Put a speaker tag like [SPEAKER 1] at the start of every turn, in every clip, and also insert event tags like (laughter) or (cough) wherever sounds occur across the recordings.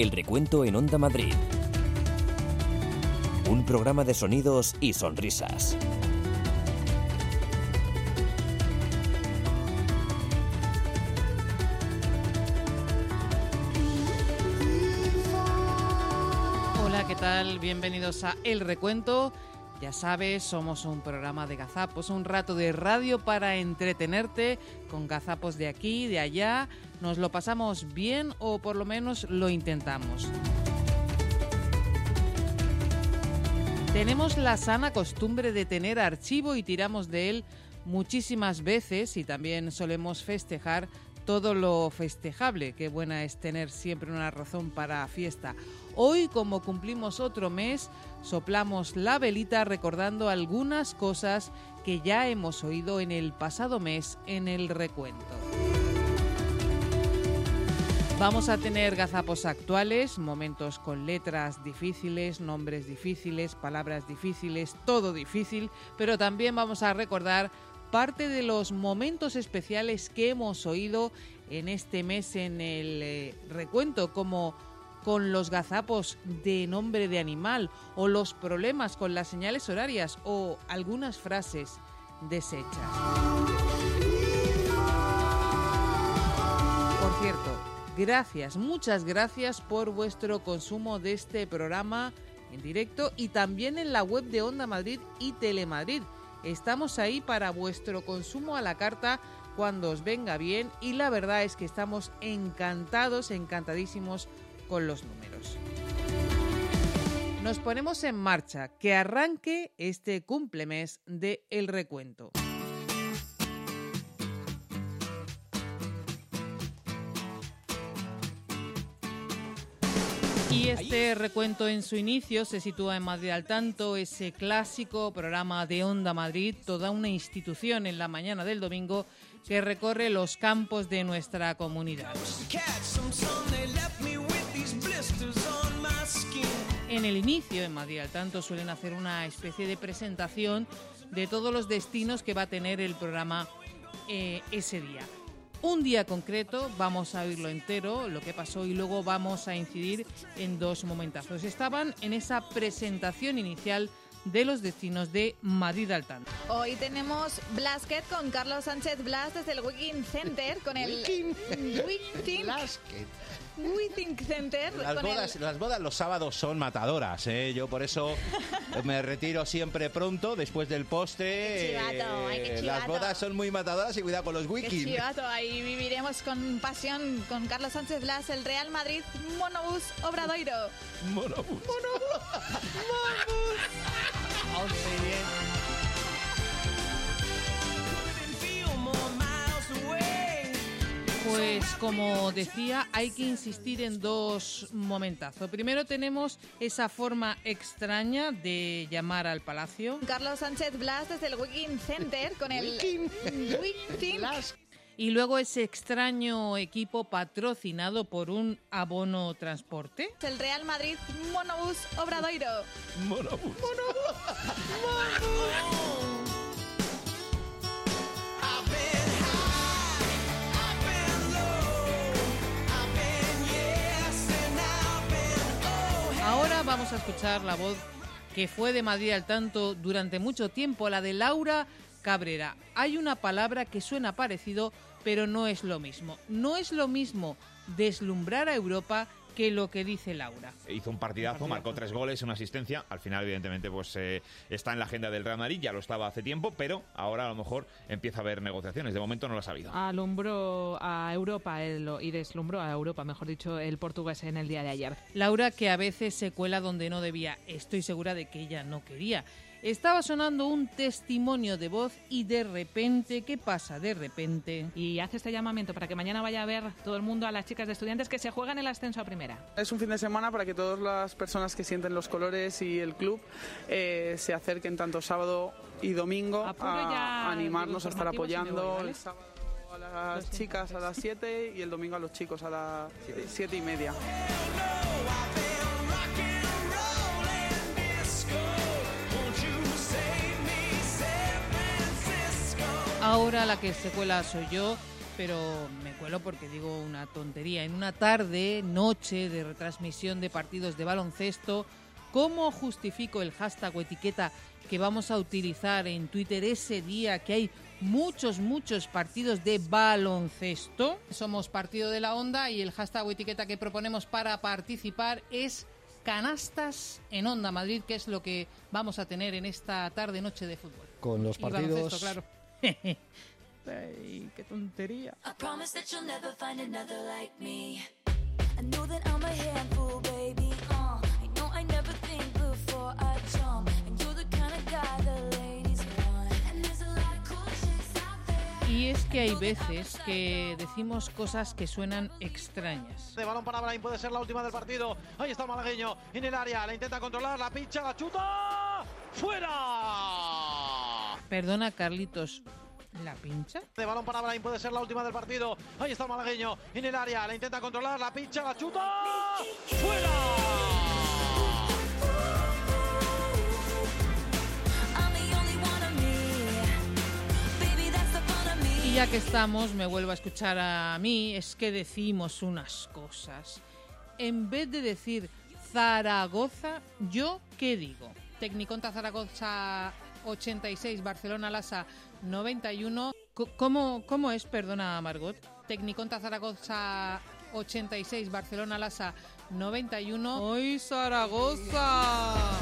[SPEAKER 1] El recuento en Onda Madrid. Un programa de sonidos y sonrisas.
[SPEAKER 2] Hola, ¿qué tal? Bienvenidos a El Recuento. Ya sabes, somos un programa de gazapos, un rato de radio para entretenerte con gazapos de aquí, de allá. Nos lo pasamos bien o por lo menos lo intentamos. Tenemos la sana costumbre de tener archivo y tiramos de él muchísimas veces y también solemos festejar todo lo festejable. Qué buena es tener siempre una razón para fiesta. Hoy, como cumplimos otro mes, soplamos la velita recordando algunas cosas que ya hemos oído en el pasado mes en el recuento. Vamos a tener gazapos actuales, momentos con letras difíciles, nombres difíciles, palabras difíciles, todo difícil, pero también vamos a recordar parte de los momentos especiales que hemos oído en este mes en el eh, recuento, como con los gazapos de nombre de animal o los problemas con las señales horarias o algunas frases desechas. Gracias, muchas gracias por vuestro consumo de este programa en directo y también en la web de Onda Madrid y Telemadrid. Estamos ahí para vuestro consumo a la carta cuando os venga bien y la verdad es que estamos encantados, encantadísimos con los números. Nos ponemos en marcha, que arranque este cumplemes de El Recuento. Y este recuento en su inicio se sitúa en Madrid al tanto, ese clásico programa de Onda Madrid, toda una institución en la mañana del domingo que recorre los campos de nuestra comunidad. En el inicio, en Madrid al tanto, suelen hacer una especie de presentación de todos los destinos que va a tener el programa eh, ese día. Un día concreto, vamos a oírlo entero, lo que pasó, y luego vamos a incidir en dos momentazos. Estaban en esa presentación inicial de los destinos de Madrid al tanto.
[SPEAKER 3] Hoy tenemos Blasket con Carlos Sánchez Blas desde el Wiking Center con el Wiking
[SPEAKER 4] Blasket.
[SPEAKER 3] Wiking Center
[SPEAKER 4] Las
[SPEAKER 3] con
[SPEAKER 4] bodas,
[SPEAKER 3] el
[SPEAKER 4] las bodas los sábados son matadoras, ¿eh? Yo por eso me retiro siempre pronto, después del postre.
[SPEAKER 3] Qué chivato, ay, qué chivato.
[SPEAKER 4] Las bodas son muy matadoras y cuidado con los wikis.
[SPEAKER 3] chivato, ahí viviremos con pasión con Carlos Sánchez Blas, el Real Madrid Monobús Obradoiro.
[SPEAKER 4] Monobús.
[SPEAKER 2] Pues como decía, hay que insistir en dos momentazos. Primero tenemos esa forma extraña de llamar al palacio
[SPEAKER 3] Carlos Sánchez Blas desde el Wiking Center con el Wiking
[SPEAKER 2] y luego ese extraño equipo patrocinado por un abono transporte.
[SPEAKER 3] el Real Madrid Monobús Obradoiro.
[SPEAKER 4] Monobús.
[SPEAKER 2] Ahora vamos a escuchar la voz que fue de Madrid al tanto durante mucho tiempo, la de Laura Cabrera. Hay una palabra que suena parecido, pero no es lo mismo. No es lo mismo deslumbrar a Europa que lo que dice Laura.
[SPEAKER 5] Hizo un partidazo, marcó tres goles, una asistencia. Al final, evidentemente, pues eh, está en la agenda del Real Madrid, ya lo estaba hace tiempo, pero ahora a lo mejor empieza a haber negociaciones. De momento no las ha habido.
[SPEAKER 6] alumbró a Europa el- y deslumbró a Europa, mejor dicho, el portugués en el día de ayer.
[SPEAKER 2] Laura que a veces se cuela donde no debía. Estoy segura de que ella no quería. Estaba sonando un testimonio de voz y de repente, ¿qué pasa? De repente...
[SPEAKER 6] Y hace este llamamiento para que mañana vaya a ver todo el mundo a las chicas de estudiantes que se juegan el ascenso a primera.
[SPEAKER 7] Es un fin de semana para que todas las personas que sienten los colores y el club eh, se acerquen tanto sábado y domingo a, animarnos, a estar apoyando.
[SPEAKER 6] voy, ¿vale?
[SPEAKER 7] El sábado a las chicas a las 7 y el domingo a los chicos a las 7 y media.
[SPEAKER 2] Ahora la que se cuela soy yo, pero me cuelo porque digo una tontería. En una tarde, noche de retransmisión de partidos de baloncesto, ¿cómo justifico el hashtag o etiqueta que vamos a utilizar en Twitter ese día que hay muchos, muchos partidos de baloncesto? Somos Partido de la Onda y el hashtag o etiqueta que proponemos para participar es canastas en Onda Madrid, que es lo que vamos a tener en esta tarde-noche de fútbol.
[SPEAKER 8] Con los
[SPEAKER 2] Y baloncesto,
[SPEAKER 8] partidos...
[SPEAKER 2] claro. (laughs) Ay, qué tontería.
[SPEAKER 9] I promise that you'll never find another like me. I know that I'm a handful, baby. Uh, I know I never think before I jump. And you're the kind of guy the ladies want. And there's a lot of cool chicks out there.
[SPEAKER 2] Y es que hay veces que decimos cosas que suenan extrañas.
[SPEAKER 10] De balón para Brahim, puede ser la última del partido. Ahí está el malagueño en el área, la intenta controlar, la pincha, la chuta. ¡Fuera!
[SPEAKER 2] Perdona, Carlitos, ¿la pincha?
[SPEAKER 10] De balón para Brahim, puede ser la última del partido. Ahí está el malagueño en el área, la intenta controlar, la pincha, la chuta.
[SPEAKER 9] Me.
[SPEAKER 2] Y ya que estamos, me vuelvo a escuchar a mí, es que decimos unas cosas. En vez de decir Zaragoza, ¿yo qué digo? Tecniconta Zaragoza 86, Barcelona Lasa 91. Co- ¿Cómo, ¿Cómo es, perdona Margot? Tecniconta Zaragoza 86, Barcelona Lasa 91. ¡Hoy Zaragoza!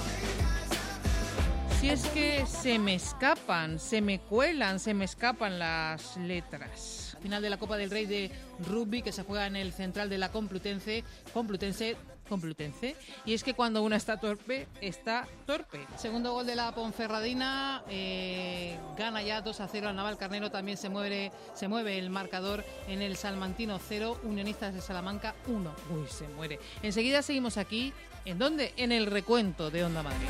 [SPEAKER 2] Si es que se me escapan, se me cuelan, se me escapan las letras. Final de la Copa del Rey de rugby que se juega en el central de la Complutense, Complutense, Complutense. Y es que cuando uno está torpe, está torpe. Segundo gol de la Ponferradina, eh, gana ya 2 a 0 al Naval Carnero. También se mueve, se mueve el marcador en el Salmantino 0, Unionistas de Salamanca 1. Uy, se muere. Enseguida seguimos aquí. ¿En dónde? En el recuento de Onda Madrid.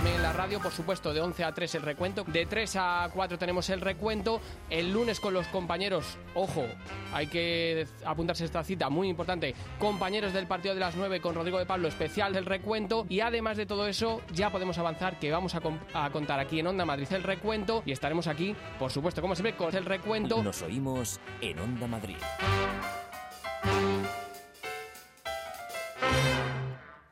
[SPEAKER 11] También en la radio, por supuesto, de 11 a 3 el recuento. De 3 a 4 tenemos el recuento. El lunes con los compañeros, ojo, hay que apuntarse esta cita muy importante. Compañeros del partido de las 9 con Rodrigo de Pablo, especial del recuento. Y además de todo eso, ya podemos avanzar que vamos a contar aquí en Onda Madrid el recuento. Y estaremos aquí, por supuesto, como siempre, con el recuento.
[SPEAKER 1] Nos oímos en Onda Madrid.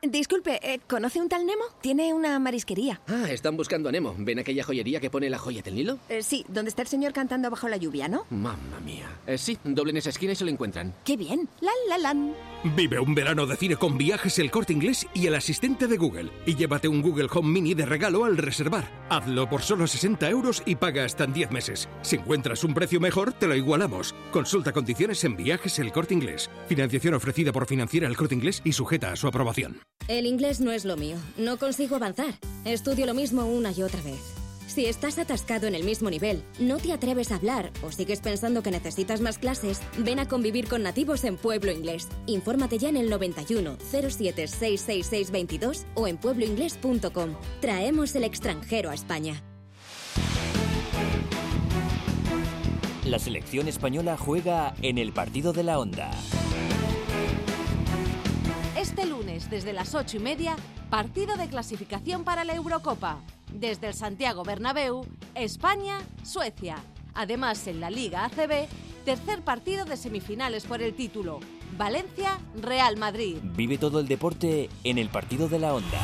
[SPEAKER 12] Disculpe, eh, ¿conoce un tal Nemo? Tiene una marisquería.
[SPEAKER 13] Ah, están buscando a Nemo. ¿Ven aquella joyería que pone la joya del Nilo?
[SPEAKER 12] Eh, sí, donde está el señor cantando bajo la lluvia, ¿no?
[SPEAKER 13] Mamma mía. Eh, sí, doblen esa esquina y se lo encuentran.
[SPEAKER 12] ¡Qué bien! ¡La, la, lan!
[SPEAKER 14] Vive un verano de cine con viajes el corte inglés y el asistente de Google. Y llévate un Google Home Mini de regalo al reservar. Hazlo por solo 60 euros y paga hasta en 10 meses. Si encuentras un precio mejor, te lo igualamos. Consulta condiciones en viajes el corte inglés. Financiación ofrecida por financiera el corte inglés y sujeta a su aprobación.
[SPEAKER 15] El inglés no es lo mío. No consigo avanzar. Estudio lo mismo una y otra vez. Si estás atascado en el mismo nivel, no te atreves a hablar o sigues pensando que necesitas más clases, ven a convivir con nativos en Pueblo Inglés. Infórmate ya en el 91 07 666 22 o en puebloinglés.com. Traemos el extranjero a España.
[SPEAKER 1] La selección española juega en el partido de la Onda.
[SPEAKER 16] Desde las ocho y media, partido de clasificación para la Eurocopa. Desde el Santiago Bernabéu, España-Suecia. Además, en la Liga ACB, tercer partido de semifinales por el título. Valencia-Real Madrid.
[SPEAKER 1] Vive todo el deporte en el partido de la Onda.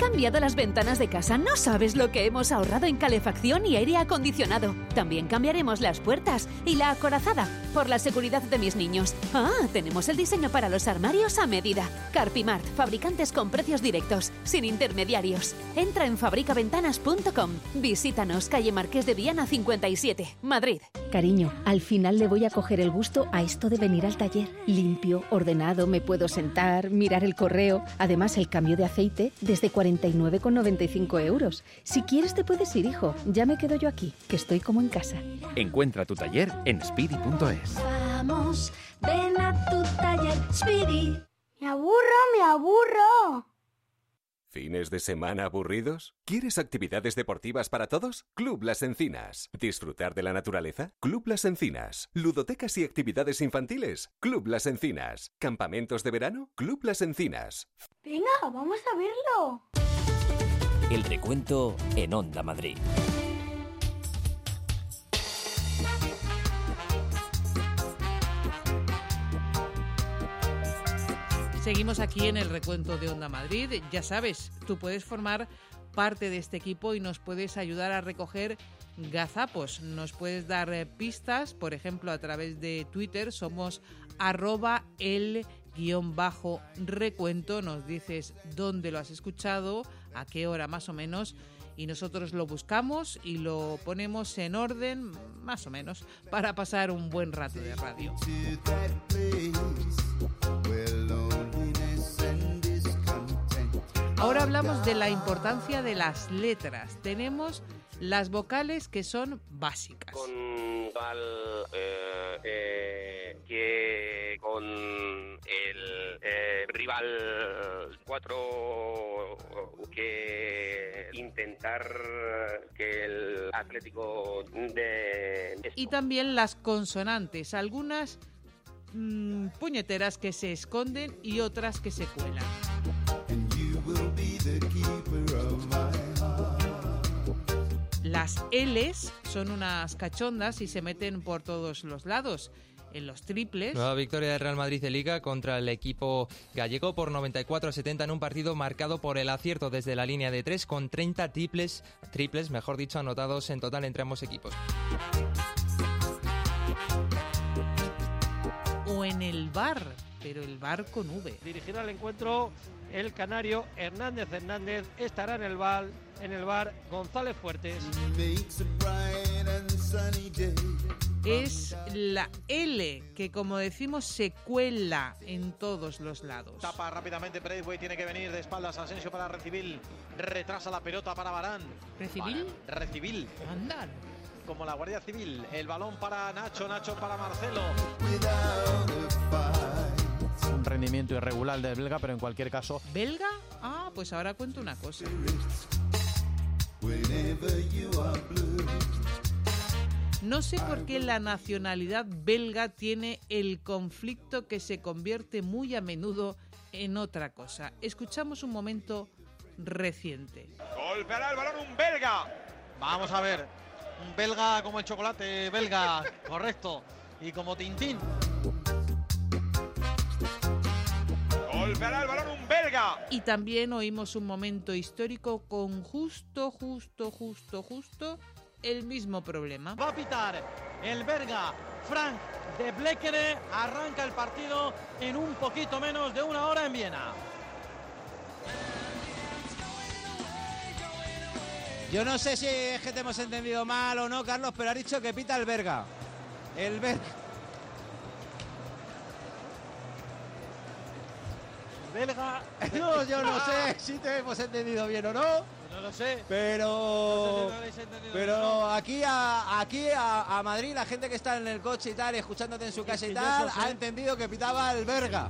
[SPEAKER 17] Cambiado las ventanas de casa. No sabes lo que hemos ahorrado en calefacción y aire acondicionado. También cambiaremos las puertas y la acorazada por la seguridad de mis niños. Ah, tenemos el diseño para los armarios a medida. Carpimart, fabricantes con precios directos, sin intermediarios. Entra en fabricaventanas.com. Visítanos, calle Marqués de Viana 57, Madrid.
[SPEAKER 18] Cariño, al final le voy a coger el gusto a esto de venir al taller. Limpio, ordenado, me puedo sentar, mirar el correo. Además, el cambio de aceite desde 49,95 euros. Si quieres te puedes ir, hijo. Ya me quedo yo aquí, que estoy como en casa.
[SPEAKER 19] Encuentra tu taller en speedy.es.
[SPEAKER 9] Vamos, ven a tu taller, Speedy.
[SPEAKER 20] Me aburro, me aburro.
[SPEAKER 21] ¿Fines de semana aburridos? ¿Quieres actividades deportivas para todos? Club Las Encinas. ¿Disfrutar de la naturaleza? Club Las Encinas. ¿Ludotecas y actividades infantiles? Club Las Encinas. ¿Campamentos de verano? Club Las Encinas.
[SPEAKER 9] Venga, vamos a verlo.
[SPEAKER 1] El recuento en Onda Madrid.
[SPEAKER 2] Seguimos aquí en el recuento de Onda Madrid. Ya sabes, tú puedes formar parte de este equipo y nos puedes ayudar a recoger gazapos. Nos puedes dar eh, pistas, por ejemplo, a través de Twitter. Somos arroba el guion bajo recuento. Nos dices dónde lo has escuchado, a qué hora más o menos. Y nosotros lo buscamos y lo ponemos en orden, más o menos, para pasar un buen rato de radio. Ahora hablamos de la importancia de las letras. Tenemos las vocales que son básicas.
[SPEAKER 22] con tal eh, eh, que con el eh, rival 4 que intentar que el Atlético de
[SPEAKER 2] Y también las consonantes, algunas mm, puñeteras que se esconden y otras que se cuelan. Las L's son unas cachondas y se meten por todos los lados. En los triples.
[SPEAKER 23] Nueva victoria del Real Madrid de Liga contra el equipo gallego por 94 a 70 en un partido marcado por el acierto desde la línea de 3 con 30 triples, triples, mejor dicho, anotados en total entre ambos equipos.
[SPEAKER 2] O en el bar, pero el bar con V.
[SPEAKER 10] Dirigirá el encuentro el canario Hernández Hernández. Estará en el bar, en el bar González Fuertes.
[SPEAKER 2] Es la L que, como decimos, se cuela en todos los lados.
[SPEAKER 10] Tapa rápidamente Braithwaite, tiene que venir de espaldas Asensio para recibir. Retrasa la pelota para Barán.
[SPEAKER 2] ¿Recibir?
[SPEAKER 10] Recibir.
[SPEAKER 2] Andar.
[SPEAKER 10] Como la Guardia Civil. El balón para Nacho, Nacho para Marcelo.
[SPEAKER 24] Rendimiento irregular del belga, pero en cualquier caso.
[SPEAKER 2] ¿Belga? Ah, pues ahora cuento una cosa. No sé por qué la nacionalidad belga tiene el conflicto que se convierte muy a menudo en otra cosa. Escuchamos un momento reciente.
[SPEAKER 10] Golpeará el balón un belga. Vamos a ver. Un belga como el chocolate belga, (laughs) correcto. Y como Tintín. Golpeará el balón un belga.
[SPEAKER 2] Y también oímos un momento histórico con justo, justo, justo, justo el mismo problema.
[SPEAKER 10] Va a pitar el belga Frank de Blekere. Arranca el partido en un poquito menos de una hora en Viena.
[SPEAKER 25] Yo no sé si es que te hemos entendido mal o no, Carlos, pero ha dicho que pita el Berga. El Berga.
[SPEAKER 10] Belga.
[SPEAKER 25] No, yo no sé (laughs) si te hemos entendido bien o no.
[SPEAKER 10] No lo sé.
[SPEAKER 25] Pero,
[SPEAKER 10] No sé si
[SPEAKER 25] pero aquí a aquí a, a Madrid la gente que está en el coche y tal, escuchándote en su casa y tal, ha entendido que pitaba el Berga.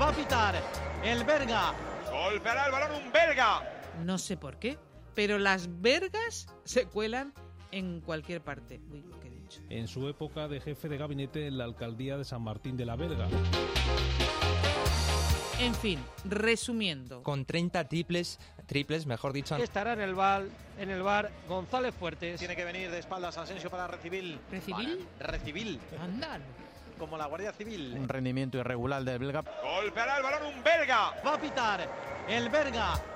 [SPEAKER 10] Va a pitar el belga. Golpeará el balón un belga.
[SPEAKER 2] No sé por qué, pero las vergas se cuelan en cualquier parte. Uy.
[SPEAKER 26] En su época de jefe de gabinete en la alcaldía de San Martín de la Verga.
[SPEAKER 2] En fin, resumiendo.
[SPEAKER 23] Con 30 triples, triples, mejor dicho,
[SPEAKER 10] Estará en el bar, en el bar González Fuertes. Tiene que venir de espaldas Asensio para recibir.
[SPEAKER 2] ¿Recibir?
[SPEAKER 10] Recibir.
[SPEAKER 2] Andar.
[SPEAKER 10] Como la Guardia Civil.
[SPEAKER 24] Un rendimiento irregular del belga.
[SPEAKER 10] Golpeará el balón un belga. Va a pitar el belga.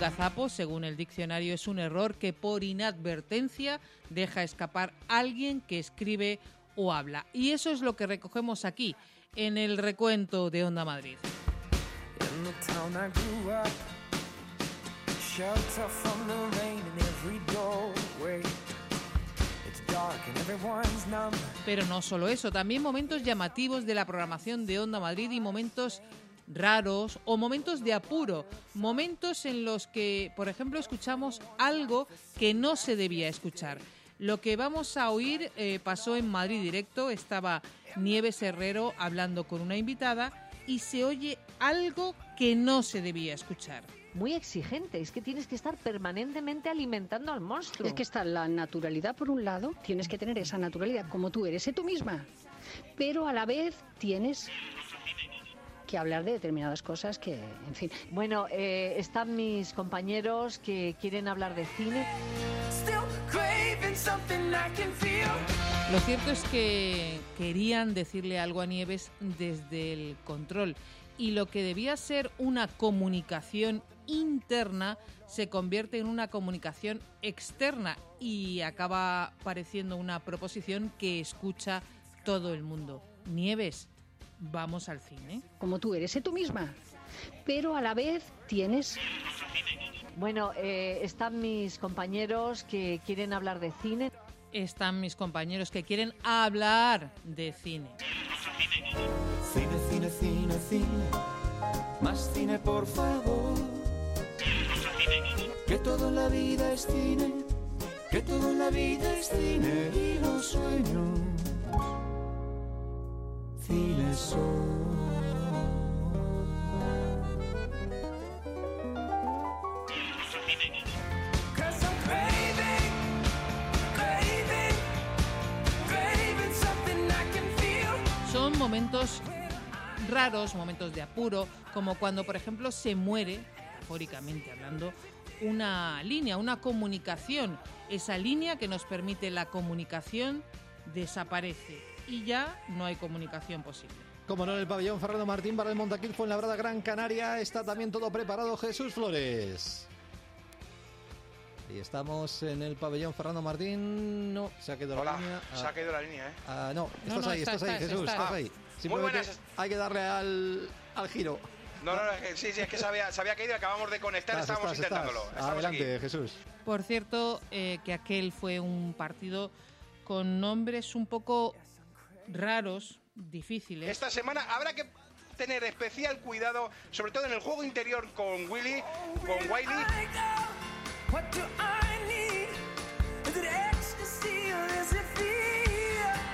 [SPEAKER 2] Gazapo, según el diccionario, es un error que por inadvertencia deja escapar alguien que escribe o habla. Y eso es lo que recogemos aquí, en el recuento de Onda Madrid. Pero no solo eso, también momentos llamativos de la programación de Onda Madrid y momentos raros o momentos de apuro, momentos en los que, por ejemplo, escuchamos algo que no se debía escuchar. Lo que vamos a oír eh, pasó en Madrid directo, estaba Nieves Herrero hablando con una invitada y se oye algo que no se debía escuchar.
[SPEAKER 27] Muy exigente, es que tienes que estar permanentemente alimentando al monstruo.
[SPEAKER 28] Es que está la naturalidad por un lado, tienes que tener esa naturalidad como tú eres, sé tú misma, pero a la vez tienes que hablar de determinadas cosas que, en fin.
[SPEAKER 27] Bueno, eh, están mis compañeros que quieren hablar de cine.
[SPEAKER 2] Lo cierto es que querían decirle algo a Nieves desde el control y lo que debía ser una comunicación interna se convierte en una comunicación externa y acaba pareciendo una proposición que escucha todo el mundo. Nieves, vamos al cine.
[SPEAKER 28] Como tú eres, sé tú misma, pero a la vez tienes
[SPEAKER 27] Bueno, eh, están mis compañeros que quieren hablar de cine.
[SPEAKER 2] Están mis compañeros que quieren hablar de cine.
[SPEAKER 29] Cine, cine, cine, cine. Más cine, por favor. Que todo en la vida es cine. Que todo en la vida es cine. Y los sueños. Son
[SPEAKER 2] momentos raros, momentos de apuro, como cuando, por ejemplo, se muere, metafóricamente hablando, una línea, una comunicación. Esa línea que nos permite la comunicación desaparece y ya no hay comunicación posible.
[SPEAKER 8] Como no, en el pabellón Fernando Martín para el Montaquil fue en Labrada Gran Canaria. Está también todo preparado Jesús Flores. Y estamos en el pabellón Fernando Martín. No, se ha quedado
[SPEAKER 30] Hola,
[SPEAKER 8] la línea.
[SPEAKER 30] se ha caído la línea, ¿eh?
[SPEAKER 8] Ah, no, estás
[SPEAKER 30] no,
[SPEAKER 8] ahí,
[SPEAKER 30] está-
[SPEAKER 8] estás ahí,
[SPEAKER 30] está-
[SPEAKER 8] Jesús,
[SPEAKER 30] está.
[SPEAKER 8] estás ahí.
[SPEAKER 30] Muy
[SPEAKER 8] Simplemente
[SPEAKER 30] buenas.
[SPEAKER 8] hay que darle al, al giro.
[SPEAKER 30] No, no, no, sí, sí, es que se había, se había caído acabamos de conectar,
[SPEAKER 8] Estás,
[SPEAKER 30] estábamos
[SPEAKER 8] estás,
[SPEAKER 30] intentándolo.
[SPEAKER 8] Adelante,
[SPEAKER 30] aquí.
[SPEAKER 8] Jesús.
[SPEAKER 2] Por cierto, eh, que aquel fue un partido con nombres un poco raros, difíciles.
[SPEAKER 30] Esta semana habrá que tener especial cuidado, sobre todo en el juego interior con Willy, con Wiley.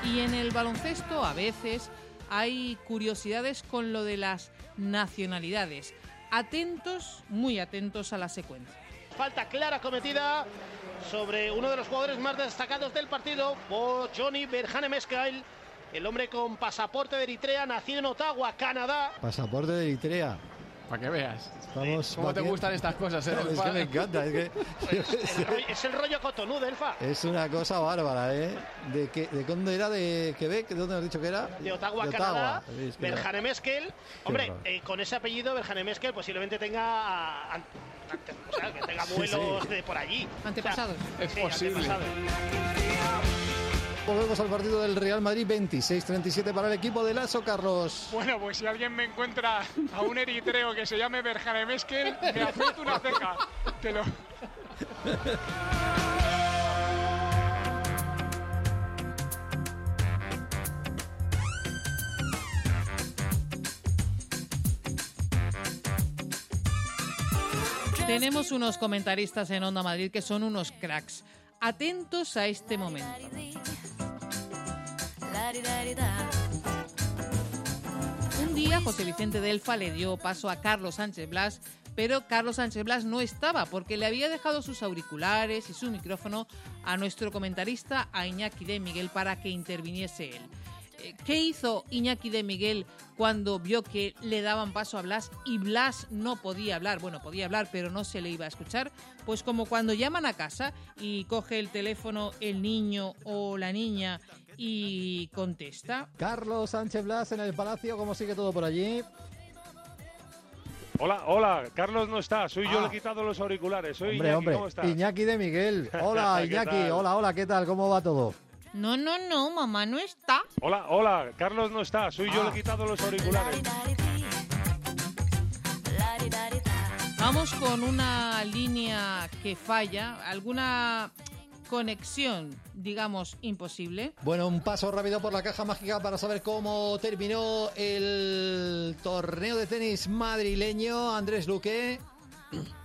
[SPEAKER 2] Y en el baloncesto a veces hay curiosidades con lo de las nacionalidades. Atentos, muy atentos a la secuencia.
[SPEAKER 31] Falta clara cometida sobre uno de los jugadores más destacados del partido, por Johnny Berhane Mescail, el hombre con pasaporte de Eritrea, nacido en Ottawa, Canadá.
[SPEAKER 8] Pasaporte de Eritrea.
[SPEAKER 11] Para que veas.
[SPEAKER 8] Estamos
[SPEAKER 11] ¿Cómo te gustan estas cosas, eh, (laughs)
[SPEAKER 8] es que me encanta, es que (laughs)
[SPEAKER 31] El (laughs) rollo- es el rollo Cotonou, Delfa.
[SPEAKER 8] es una cosa bárbara, ¿eh? ¿De, qué, ¿De dónde era? ¿De Quebec? ¿De dónde has dicho que era?
[SPEAKER 31] De Ottawa,
[SPEAKER 8] De
[SPEAKER 31] Canadá,
[SPEAKER 8] Es que-
[SPEAKER 31] Berhane Meskel. Hombre, eh, con ese apellido, Berhane Meskel, posiblemente tenga. an- ante- o sea, que tenga
[SPEAKER 8] Sí,
[SPEAKER 31] vuelos
[SPEAKER 8] sí.
[SPEAKER 31] de por allí.
[SPEAKER 2] Antepasados.
[SPEAKER 31] O sea,
[SPEAKER 8] Es
[SPEAKER 31] sí,
[SPEAKER 8] posible.
[SPEAKER 31] antepasados.
[SPEAKER 8] Volvemos al partido del Real Madrid 26-37 para el equipo de Lazo Carlos.
[SPEAKER 32] Bueno, pues si alguien me encuentra a un eritreo que se llame Berjane Meskel, me afecta una ceja. Te lo...
[SPEAKER 2] Tenemos unos comentaristas en Onda Madrid que son unos cracks. Atentos a este momento. Un día José Vicente Delfa le dio paso a Carlos Sánchez Blas, pero Carlos Sánchez Blas no estaba porque le había dejado sus auriculares y su micrófono a nuestro comentarista, a Iñaki de Miguel, para que interviniese él. Eh, ¿Qué hizo Iñaki de Miguel cuando vio que le daban paso a Blas y Blas no podía hablar? Bueno, podía hablar, pero no se le iba a escuchar. Pues como cuando llaman a casa y coge el teléfono el niño o la niña y contesta.
[SPEAKER 8] Carlos Sánchez Blas en el Palacio, ¿cómo sigue todo por allí?
[SPEAKER 33] Hola, hola, Carlos no está, soy yo,
[SPEAKER 8] Ah.
[SPEAKER 33] le he quitado los auriculares, soy
[SPEAKER 8] Hombre,
[SPEAKER 33] Iñaki,
[SPEAKER 8] hombre,
[SPEAKER 33] ¿cómo estás?
[SPEAKER 8] Iñaki de Miguel. (laughs) Hola,
[SPEAKER 33] ¿Qué
[SPEAKER 8] Iñaki.
[SPEAKER 33] tal?
[SPEAKER 8] Hola, hola, ¿qué tal? ¿Cómo va todo?
[SPEAKER 2] No, no, no, mamá no está.
[SPEAKER 33] Hola, hola, Carlos no está, soy yo, le he quitado los auriculares.
[SPEAKER 2] Vamos con una línea que falla, alguna conexión, digamos, imposible.
[SPEAKER 8] Bueno, un paso rápido por la caja mágica para saber cómo terminó el torneo de tenis madrileño. Andrés Luque. (clears throat)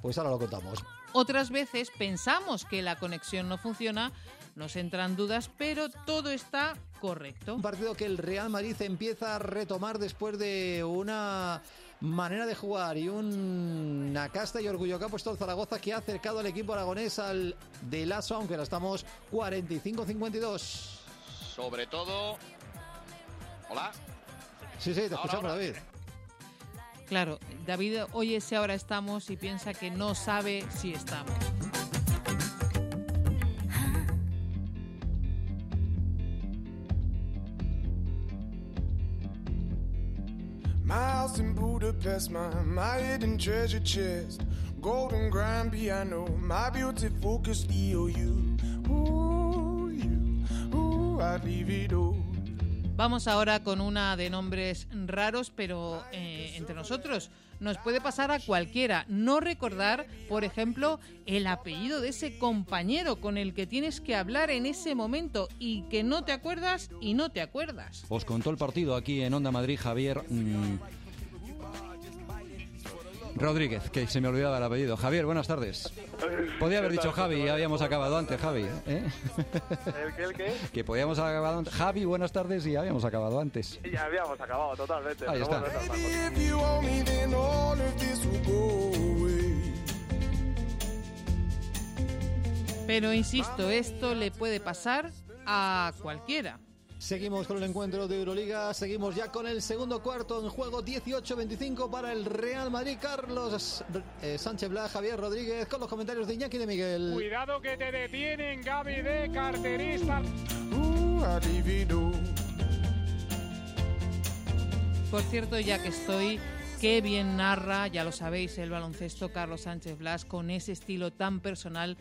[SPEAKER 8] Pues ahora lo contamos.
[SPEAKER 2] Otras veces pensamos que la conexión no funciona, nos entran dudas, pero todo está correcto.
[SPEAKER 8] Un partido que el Real Madrid empieza a retomar después de una manera de jugar y un- una casta y orgullo que ha puesto el Zaragoza que ha acercado al equipo aragonés al de Lazo, aunque ahora estamos 45-52.
[SPEAKER 34] Sobre todo. Hola.
[SPEAKER 8] Sí, sí, te
[SPEAKER 34] Ahora,
[SPEAKER 8] escuchamos,
[SPEAKER 34] ahora.
[SPEAKER 8] David.
[SPEAKER 2] Claro, David oye ese ahora estamos y piensa que no sabe si estamos.
[SPEAKER 29] My house in Budapest, my, my hidden treasure chest, golden grand piano, my beauty focused EOU. Ooh, you, ooh, I'd leave it all.
[SPEAKER 2] Vamos ahora con una de nombres raros, pero eh, entre nosotros nos puede pasar a cualquiera. No recordar, por ejemplo, el apellido de ese compañero con el que tienes que hablar en ese momento y que no te acuerdas y no te acuerdas.
[SPEAKER 35] Os contó el partido aquí en Onda Madrid Javier mm, Rodríguez, que se me olvidaba el apellido. Javier, buenas tardes. Podía haber
[SPEAKER 36] ¿Qué
[SPEAKER 35] dicho? Javi,
[SPEAKER 36] ¿Cómo
[SPEAKER 35] ya
[SPEAKER 36] va?
[SPEAKER 35] habíamos acabado antes, Javi. ¿eh?
[SPEAKER 36] ¿El qué, el qué?
[SPEAKER 35] Que podíamos haber acabado antes. Javi, buenas tardes y ya habíamos acabado antes.
[SPEAKER 36] Ya habíamos acabado totalmente.
[SPEAKER 35] Ahí está.
[SPEAKER 2] Pero insisto, esto le puede pasar a cualquiera.
[SPEAKER 8] Seguimos con el encuentro de Euroliga, seguimos ya con el segundo cuarto en juego 18-25 para el Real Madrid. Carlos eh, Sánchez Blas, Javier Rodríguez, con los comentarios de Iñaki de Miguel.
[SPEAKER 32] Cuidado que te detienen, Gaby de carterista.
[SPEAKER 29] All.
[SPEAKER 2] Por cierto, ya que estoy, qué bien narra, ya lo sabéis, el baloncesto Carlos Sánchez Blas con ese estilo tan personal,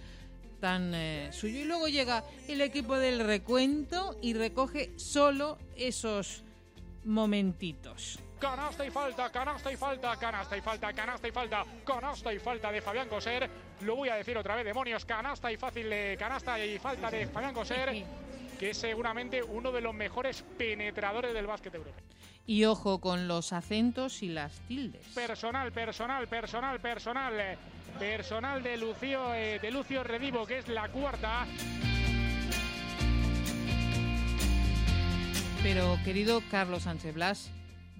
[SPEAKER 2] tan eh, suyo. Y luego llega el equipo del recuento y recoge solo esos momentitos.
[SPEAKER 32] Canasta y falta, canasta y falta, canasta y falta, canasta y falta, canasta y falta de Fabián Coser. Lo voy a decir otra vez, demonios, canasta y fácil de canasta y falta de Fabián Coser, que es seguramente uno de los mejores penetradores del básquet europeo.
[SPEAKER 2] Y ojo con los acentos y las tildes.
[SPEAKER 32] Personal, personal, personal, personal. eh, Personal de Lucio, eh, de Lucio Redivo, que es la cuarta.
[SPEAKER 2] Pero querido Carlos Sánchez Blas,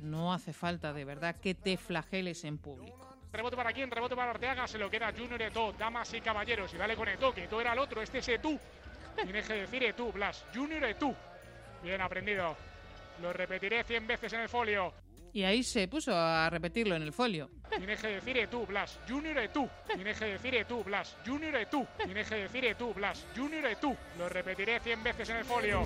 [SPEAKER 2] no hace falta de verdad que te flageles en público.
[SPEAKER 32] Rebote para quién, rebote para Arteaga, se lo queda Junior Eto, damas y caballeros, y vale con Eto, que Eto era el otro, este es Etu. Tienes que decir Etu, Blas, Junior Etu. Bien aprendido. Lo repetiré 100 veces en el folio.
[SPEAKER 2] Y ahí se puso a repetirlo en el folio.
[SPEAKER 32] Tienes que decir Etu, Blas, Junior Etu. Tienes que decir Etu, Blas, Junior Etu. Tienes que decir Etu, Blas, Junior Etu. Lo repetiré 100 veces en el folio.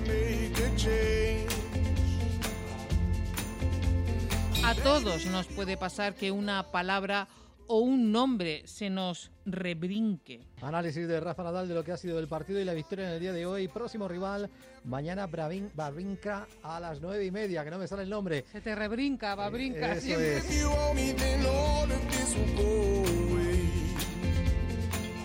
[SPEAKER 29] A
[SPEAKER 2] todos nos puede pasar que una palabra o un nombre se nos rebrinque.
[SPEAKER 8] Análisis de Rafa Nadal de lo que ha sido el partido y la victoria en el día de hoy. Próximo rival, mañana Bravin, Babrinka a las nueve y media, que no me sale el nombre.
[SPEAKER 2] Se te rebrinca, va brinca.
[SPEAKER 8] Eso
[SPEAKER 2] siempre.
[SPEAKER 8] es.
[SPEAKER 29] If you owe me, then all of this will go away.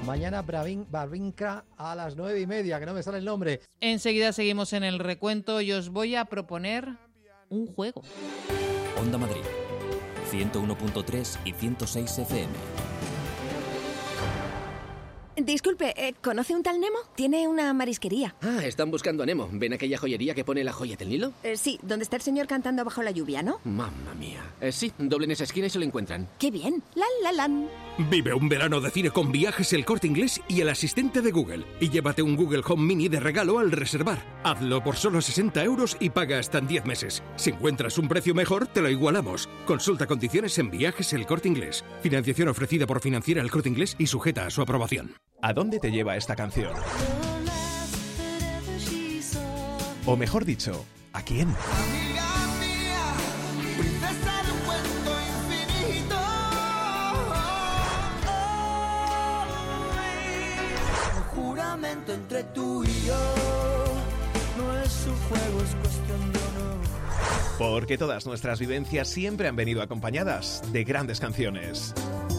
[SPEAKER 8] Mañana Bravin, Babrinka a las nueve y media, que no me sale el nombre.
[SPEAKER 2] Enseguida seguimos en el recuento y os voy a proponer un juego.
[SPEAKER 1] Onda Madrid, 101.3 y 106 FM.
[SPEAKER 37] Disculpe, eh, ¿conoce un tal Nemo? Tiene una marisquería.
[SPEAKER 38] Ah, están buscando a Nemo. ¿Ven aquella joyería que pone la joya del Nilo?
[SPEAKER 37] Eh, sí, donde está el señor cantando bajo la lluvia, ¿no?
[SPEAKER 38] Mamma mía. Eh, sí, doblen esa esquina y se lo encuentran.
[SPEAKER 37] ¡Qué bien! ¡La, la, lan!
[SPEAKER 14] Vive un verano de cine con viajes el corte inglés y el asistente de Google. Y llévate un Google Home Mini de regalo al reservar. Hazlo por solo 60 euros y paga hasta en 10 meses. Si encuentras un precio mejor, te lo igualamos. Consulta condiciones en viajes el corte inglés. Financiación ofrecida por financiera el corte inglés y sujeta a su aprobación.
[SPEAKER 39] ¿A dónde te lleva esta canción? O mejor dicho, ¿a quién?
[SPEAKER 29] Entre tú y yo. No es un juego, es cuestión de honor.
[SPEAKER 39] Porque todas nuestras vivencias siempre han venido acompañadas de grandes canciones.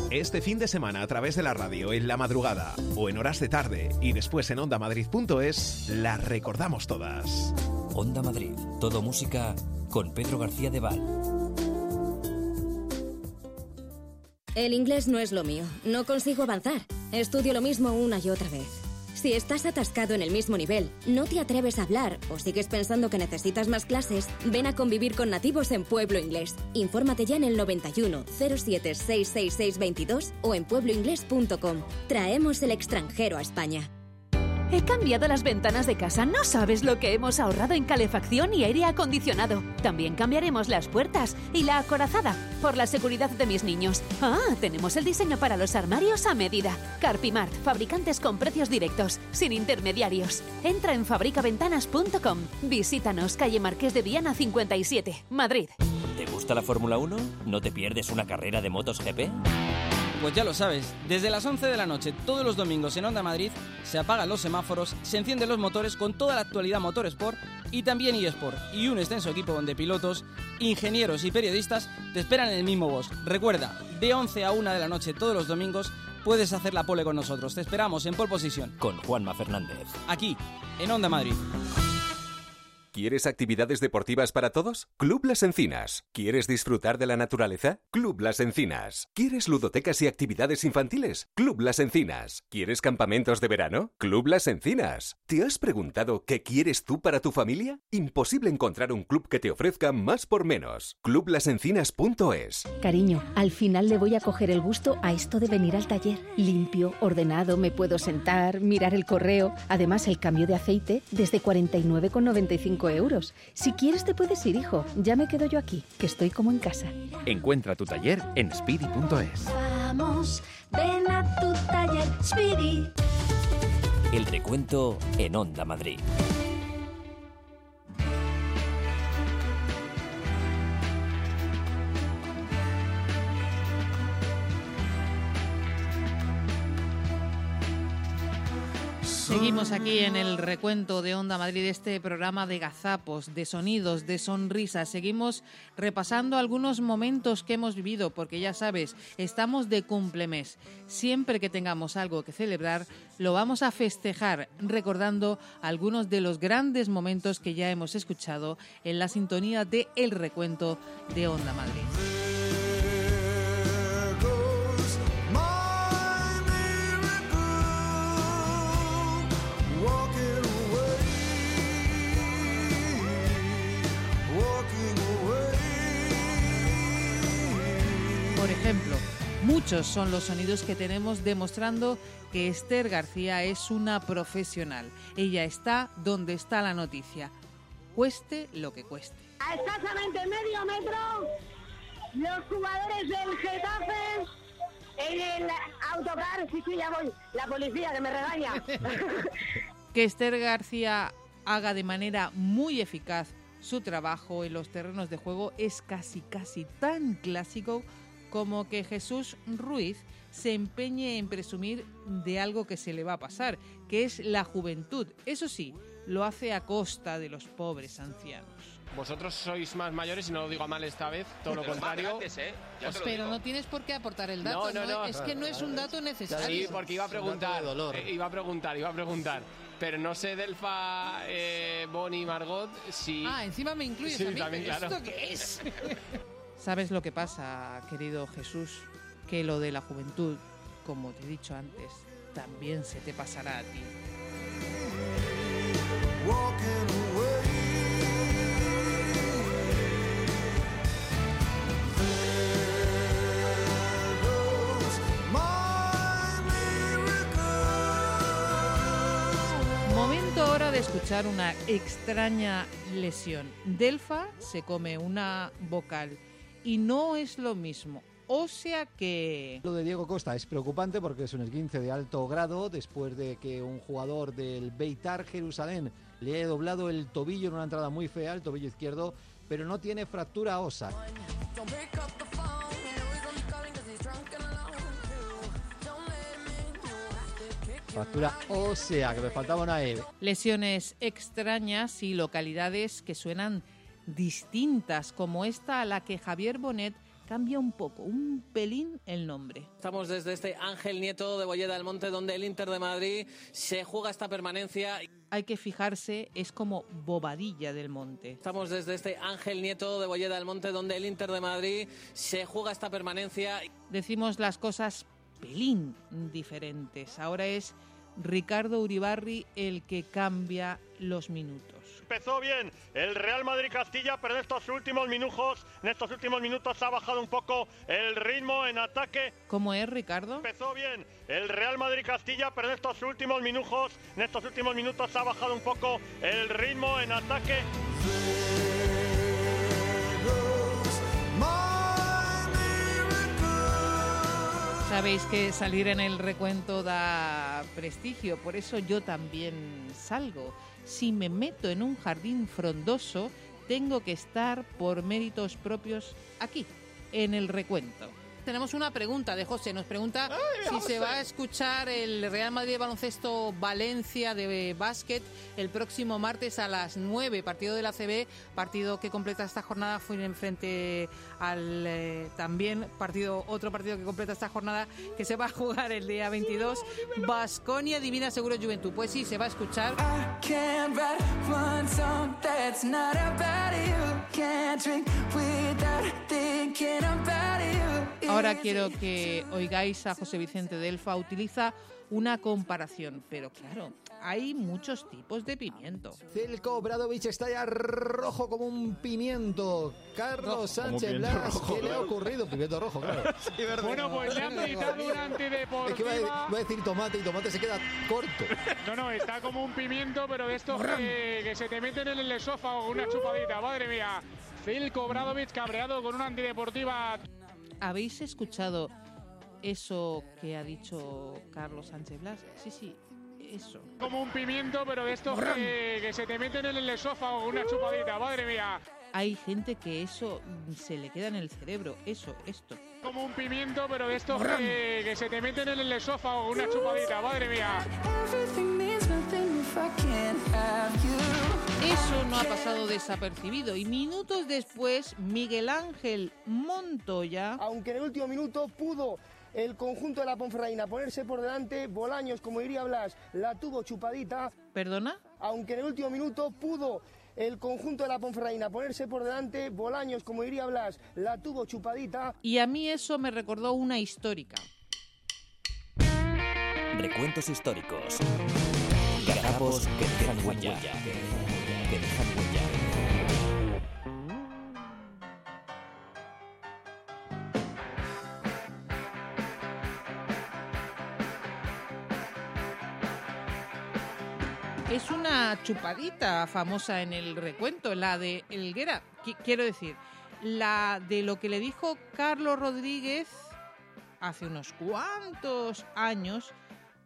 [SPEAKER 39] Este fin de semana a través de la radio, en la madrugada o en horas de tarde y después en ondamadrid.es, las recordamos todas.
[SPEAKER 1] Onda Madrid, todo música con Pedro García de Val.
[SPEAKER 37] El inglés no es lo mío. No consigo avanzar. Estudio lo mismo una y otra vez. Si estás atascado en el mismo nivel, no te atreves a hablar o sigues pensando que necesitas más clases, ven a convivir con nativos en Pueblo Inglés. Infórmate ya en el 91 07 66622 o en puebloinglés.com. Traemos el extranjero a España.
[SPEAKER 17] He cambiado las ventanas de casa. No sabes lo que hemos ahorrado en calefacción y aire acondicionado. También cambiaremos las puertas y la acorazada por la seguridad de mis niños. Ah, tenemos el diseño para los armarios a medida. Carpimart, fabricantes con precios directos, sin intermediarios. Entra en fabricaventanas.com. Visítanos, calle Marqués de Viana 57, Madrid.
[SPEAKER 1] ¿Te gusta la Fórmula 1? ¿No te pierdes una carrera de motos GP?
[SPEAKER 40] Pues ya lo sabes, desde las 11 de la noche todos los domingos en Onda Madrid se apagan los semáforos, se encienden los motores con toda la actualidad Motorsport y también eSport y un extenso equipo donde pilotos, ingenieros y periodistas te esperan en el mismo bosque. Recuerda, de 11 a 1 de la noche todos los domingos puedes hacer la pole con nosotros. Te esperamos en pole position.
[SPEAKER 1] Con Juanma Fernández.
[SPEAKER 40] Aquí, en Onda Madrid.
[SPEAKER 41] ¿Quieres actividades deportivas para todos? Club Las Encinas. ¿Quieres disfrutar de la naturaleza? Club Las Encinas. ¿Quieres ludotecas y actividades infantiles? Club Las Encinas. ¿Quieres campamentos de verano? Club Las Encinas. ¿Te has preguntado qué quieres tú para tu familia? Imposible encontrar un club que te ofrezca más por menos. Clublasencinas.es.
[SPEAKER 18] Cariño, al final le voy a coger el gusto a esto de venir al taller. Limpio, ordenado, me puedo sentar, mirar el correo. Además, el cambio de aceite desde 49,95 euros. Si quieres te puedes ir, hijo. Ya me quedo yo aquí, que estoy como en casa.
[SPEAKER 42] Encuentra tu taller en speedy.es.
[SPEAKER 9] Vamos, ven a tu taller, Speedy.
[SPEAKER 1] El recuento en Onda Madrid.
[SPEAKER 2] Seguimos aquí en el recuento de Onda Madrid, este programa de gazapos, de sonidos, de sonrisas. Seguimos repasando algunos momentos que hemos vivido, porque ya sabes, estamos de cumplemes. Siempre que tengamos algo que celebrar, lo vamos a festejar, recordando algunos de los grandes momentos que ya hemos escuchado en la sintonía de El Recuento de Onda Madrid. Por ejemplo, muchos son los sonidos que tenemos demostrando que Esther García es una profesional. Ella está donde está la noticia, cueste lo que cueste.
[SPEAKER 43] A escasamente medio metro, los jugadores del Getafe en el autocar, sí, sí, ya voy, la policía que me regaña. (laughs)
[SPEAKER 2] Que Esther García haga de manera muy eficaz su trabajo en los terrenos de juego es casi, casi tan clásico como que Jesús Ruiz se empeñe en presumir de algo que se le va a pasar, que es la juventud. Eso sí, lo hace a costa de los pobres ancianos.
[SPEAKER 11] Vosotros sois más mayores y no lo digo a mal esta vez, todo lo contrario.
[SPEAKER 2] Pero no tienes por qué aportar el dato,
[SPEAKER 11] No, no, no.
[SPEAKER 2] es que no es un dato necesario.
[SPEAKER 11] Sí, porque iba a preguntar, eh, iba a preguntar, iba a preguntar. Pero no sé, Delfa, eh, Bonnie, Margot, si...
[SPEAKER 2] Ah, encima me incluyes
[SPEAKER 11] Sí,
[SPEAKER 2] a mí,
[SPEAKER 11] también,
[SPEAKER 2] ¿pero
[SPEAKER 11] claro.
[SPEAKER 2] ¿esto qué es? (laughs) ¿Sabes lo que pasa, querido Jesús? Que lo de la juventud, como te he dicho antes, también se te pasará a ti. Momento ahora de escuchar una extraña lesión. Delfa se come una vocal y no es lo mismo. O sea que...
[SPEAKER 8] Lo de Diego Costa es preocupante porque es un esguince de alto grado después de que un jugador del Beitar Jerusalén le haya doblado el tobillo en una entrada muy fea, el tobillo izquierdo, pero no tiene fractura ósea. Fractura ósea, que me faltaba una E.
[SPEAKER 2] Lesiones extrañas y localidades que suenan distintas, como esta a la que Javier Bonet cambia un poco, un pelín el nombre.
[SPEAKER 44] Estamos desde este Ángel Nieto de Bolleda del Monte, donde el Inter de Madrid se juega esta permanencia.
[SPEAKER 2] Hay que fijarse, es como Bobadilla del Monte.
[SPEAKER 44] Estamos desde este Ángel Nieto de Bolleda del Monte, donde el Inter de Madrid se juega esta permanencia.
[SPEAKER 2] Decimos las cosas pelín diferentes. Ahora es Ricardo Uribarri el que cambia los minutos.
[SPEAKER 45] Empezó bien el Real Madrid Castilla, pero en estos últimos minutos, en estos últimos minutos ha bajado un poco el ritmo en ataque.
[SPEAKER 2] ¿Cómo es, Ricardo?
[SPEAKER 45] Empezó bien el Real Madrid Castilla, pero en estos últimos minutos, en estos últimos minutos ha bajado un poco el ritmo en ataque.
[SPEAKER 2] Sabéis que salir en el recuento da prestigio, por eso yo también salgo. Si me meto en un jardín frondoso, tengo que estar por méritos propios aquí, en el recuento. Tenemos una pregunta de José. Nos pregunta si se va a escuchar el Real Madrid baloncesto Valencia de básquet el próximo martes a las 9, partido de la CB, partido que completa esta jornada. Fue en frente al eh, también partido otro partido que completa esta jornada que se va a jugar el día 22, Basconia Divina Seguro Juventud. Pues sí, se va a escuchar. Ahora quiero que oigáis a José Vicente Delfa. Utiliza una comparación, pero claro, hay muchos tipos de pimiento.
[SPEAKER 8] Celko Bradovic está ya rojo como un pimiento. Carlos Sánchez Blas, ¿qué le ha ocurrido? Pimiento rojo, claro. (laughs)
[SPEAKER 32] Bueno, pues le han pitado una
[SPEAKER 8] Es que iba a, iba a decir tomate y tomate se queda corto.
[SPEAKER 32] No, no, está como un pimiento, pero de estos que, que se te meten en el esófago con una chupadita. Madre mía. Filko Bradovic cabreado con una antideportiva.
[SPEAKER 2] ¿Habéis escuchado eso que ha dicho Carlos Sánchez Blas? Sí, sí, eso.
[SPEAKER 32] Como un pimiento, pero de estos que, que se te meten en el esófago una chupadita. Madre mía.
[SPEAKER 2] Hay gente que eso se le queda en el cerebro. Eso, esto.
[SPEAKER 32] Como un pimiento, pero de estos que, que se te meten en el esófago una chupadita. Madre mía.
[SPEAKER 2] Eso no ha pasado desapercibido. Y minutos después, Miguel Ángel Montoya.
[SPEAKER 46] Aunque en el último minuto pudo el conjunto de la Ponferradina ponerse por delante, Bolaños, como diría Blas, la tuvo chupadita.
[SPEAKER 2] ¿Perdona?
[SPEAKER 46] Aunque en el último minuto pudo el conjunto de la Ponferradina ponerse por delante, Bolaños, como diría Blas, la tuvo chupadita.
[SPEAKER 2] Y a mí eso me recordó una histórica.
[SPEAKER 1] Recuentos históricos.
[SPEAKER 2] Es una chupadita famosa en el recuento, la de Elguera. Qui- Quiero decir, la de lo que le dijo Carlos Rodríguez hace unos cuantos años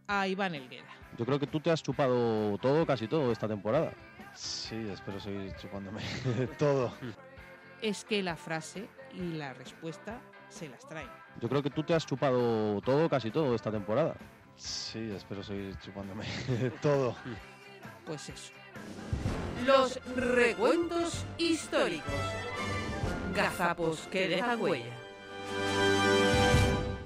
[SPEAKER 2] a Iván Elguera.
[SPEAKER 47] Yo creo que tú te has chupado todo, casi todo esta temporada. Sí, espero seguir chupándome (laughs) todo.
[SPEAKER 2] Es que la frase y la respuesta se las traen.
[SPEAKER 47] Yo creo que tú te has chupado todo, casi todo esta temporada. Sí, espero seguir chupándome (laughs) todo.
[SPEAKER 2] Pues eso. Los recuentos históricos. Gazapos que dejan huella.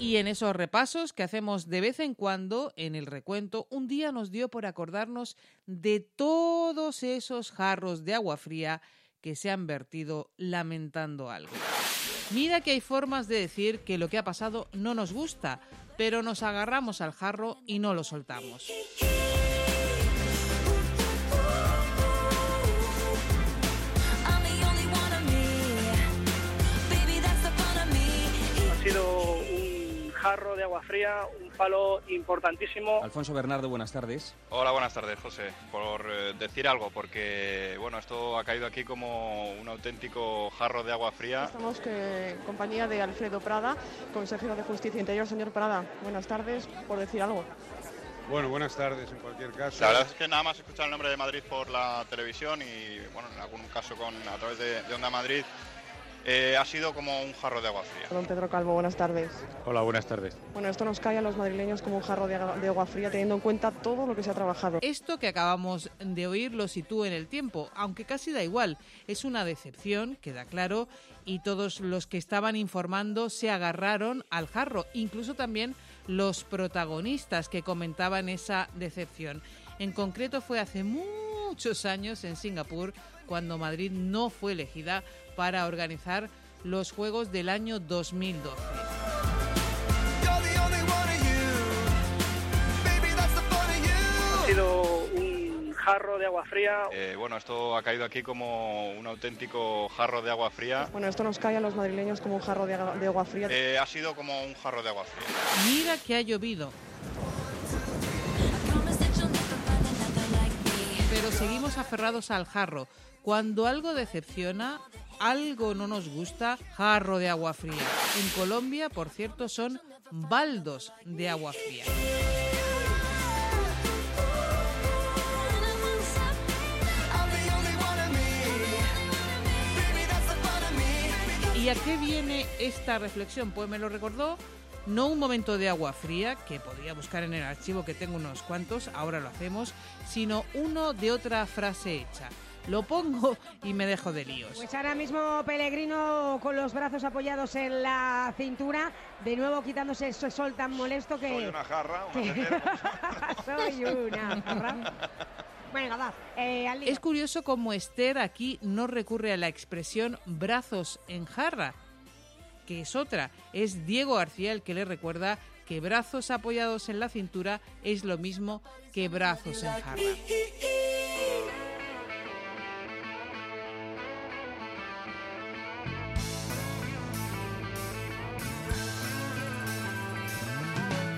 [SPEAKER 2] Y en esos repasos que hacemos de vez en cuando en el recuento, un día nos dio por acordarnos de todos esos jarros de agua fría que se han vertido lamentando algo. Mira que hay formas de decir que lo que ha pasado no nos gusta, pero nos agarramos al jarro y no lo soltamos.
[SPEAKER 46] Ha sido jarro de agua fría, un palo importantísimo.
[SPEAKER 48] Alfonso Bernardo, buenas tardes.
[SPEAKER 34] Hola, buenas tardes, José. Por eh, decir algo, porque bueno, esto ha caído aquí como un auténtico jarro de agua fría.
[SPEAKER 49] Estamos que, en compañía de Alfredo Prada, consejero de Justicia e Interior. Señor Prada, buenas tardes, por decir algo.
[SPEAKER 50] Bueno, buenas tardes en cualquier caso.
[SPEAKER 34] La verdad es que nada más escuchar el nombre de Madrid por la televisión y bueno, en algún caso con a través de, de Onda Madrid,
[SPEAKER 51] Eh, ha sido como un jarro de agua fría.
[SPEAKER 52] Don Pedro Calvo, buenas tardes.
[SPEAKER 53] Hola, buenas tardes.
[SPEAKER 52] Bueno, esto nos cae a los madrileños como un jarro de, de agua fría teniendo en cuenta todo lo que se ha trabajado.
[SPEAKER 2] Esto que acabamos de oír lo sitúa en el tiempo, aunque casi da igual. Es una decepción, queda claro, y todos los que estaban informando se agarraron al jarro, incluso también los protagonistas que comentaban esa decepción. En concreto fue hace muchos años en Singapur cuando Madrid no fue elegida para organizar los Juegos del año 2012.
[SPEAKER 16] Ha sido un jarro de agua fría.
[SPEAKER 51] Eh, bueno, esto ha caído aquí como un auténtico jarro de agua fría.
[SPEAKER 52] Bueno, esto nos cae a los madrileños como un jarro de, agua fría.
[SPEAKER 51] Eh, ha sido como un jarro de agua fría.
[SPEAKER 2] Mira que ha llovido. Pero seguimos aferrados al jarro. Cuando algo decepciona, algo no nos gusta, jarro de agua fría. En Colombia, por cierto, son baldos de agua fría. ¿Y a qué viene esta reflexión? Pues me lo recordó no un momento de agua fría, que podría buscar en el archivo que tengo unos cuantos, ahora lo hacemos, sino uno de otra frase hecha. Lo pongo y me dejo de líos.
[SPEAKER 54] Pues ahora mismo Pellegrino con los brazos apoyados en la cintura, de nuevo quitándose ese sol tan molesto que...
[SPEAKER 51] Soy una jarra, una. (laughs)
[SPEAKER 54] Soy una jarra. Venga, va, eh, al.
[SPEAKER 2] Es curioso cómo Esther aquí no recurre a la expresión brazos en jarra, que es otra. Es Diego García el que le recuerda que brazos apoyados en la cintura es lo mismo que brazos en jarra.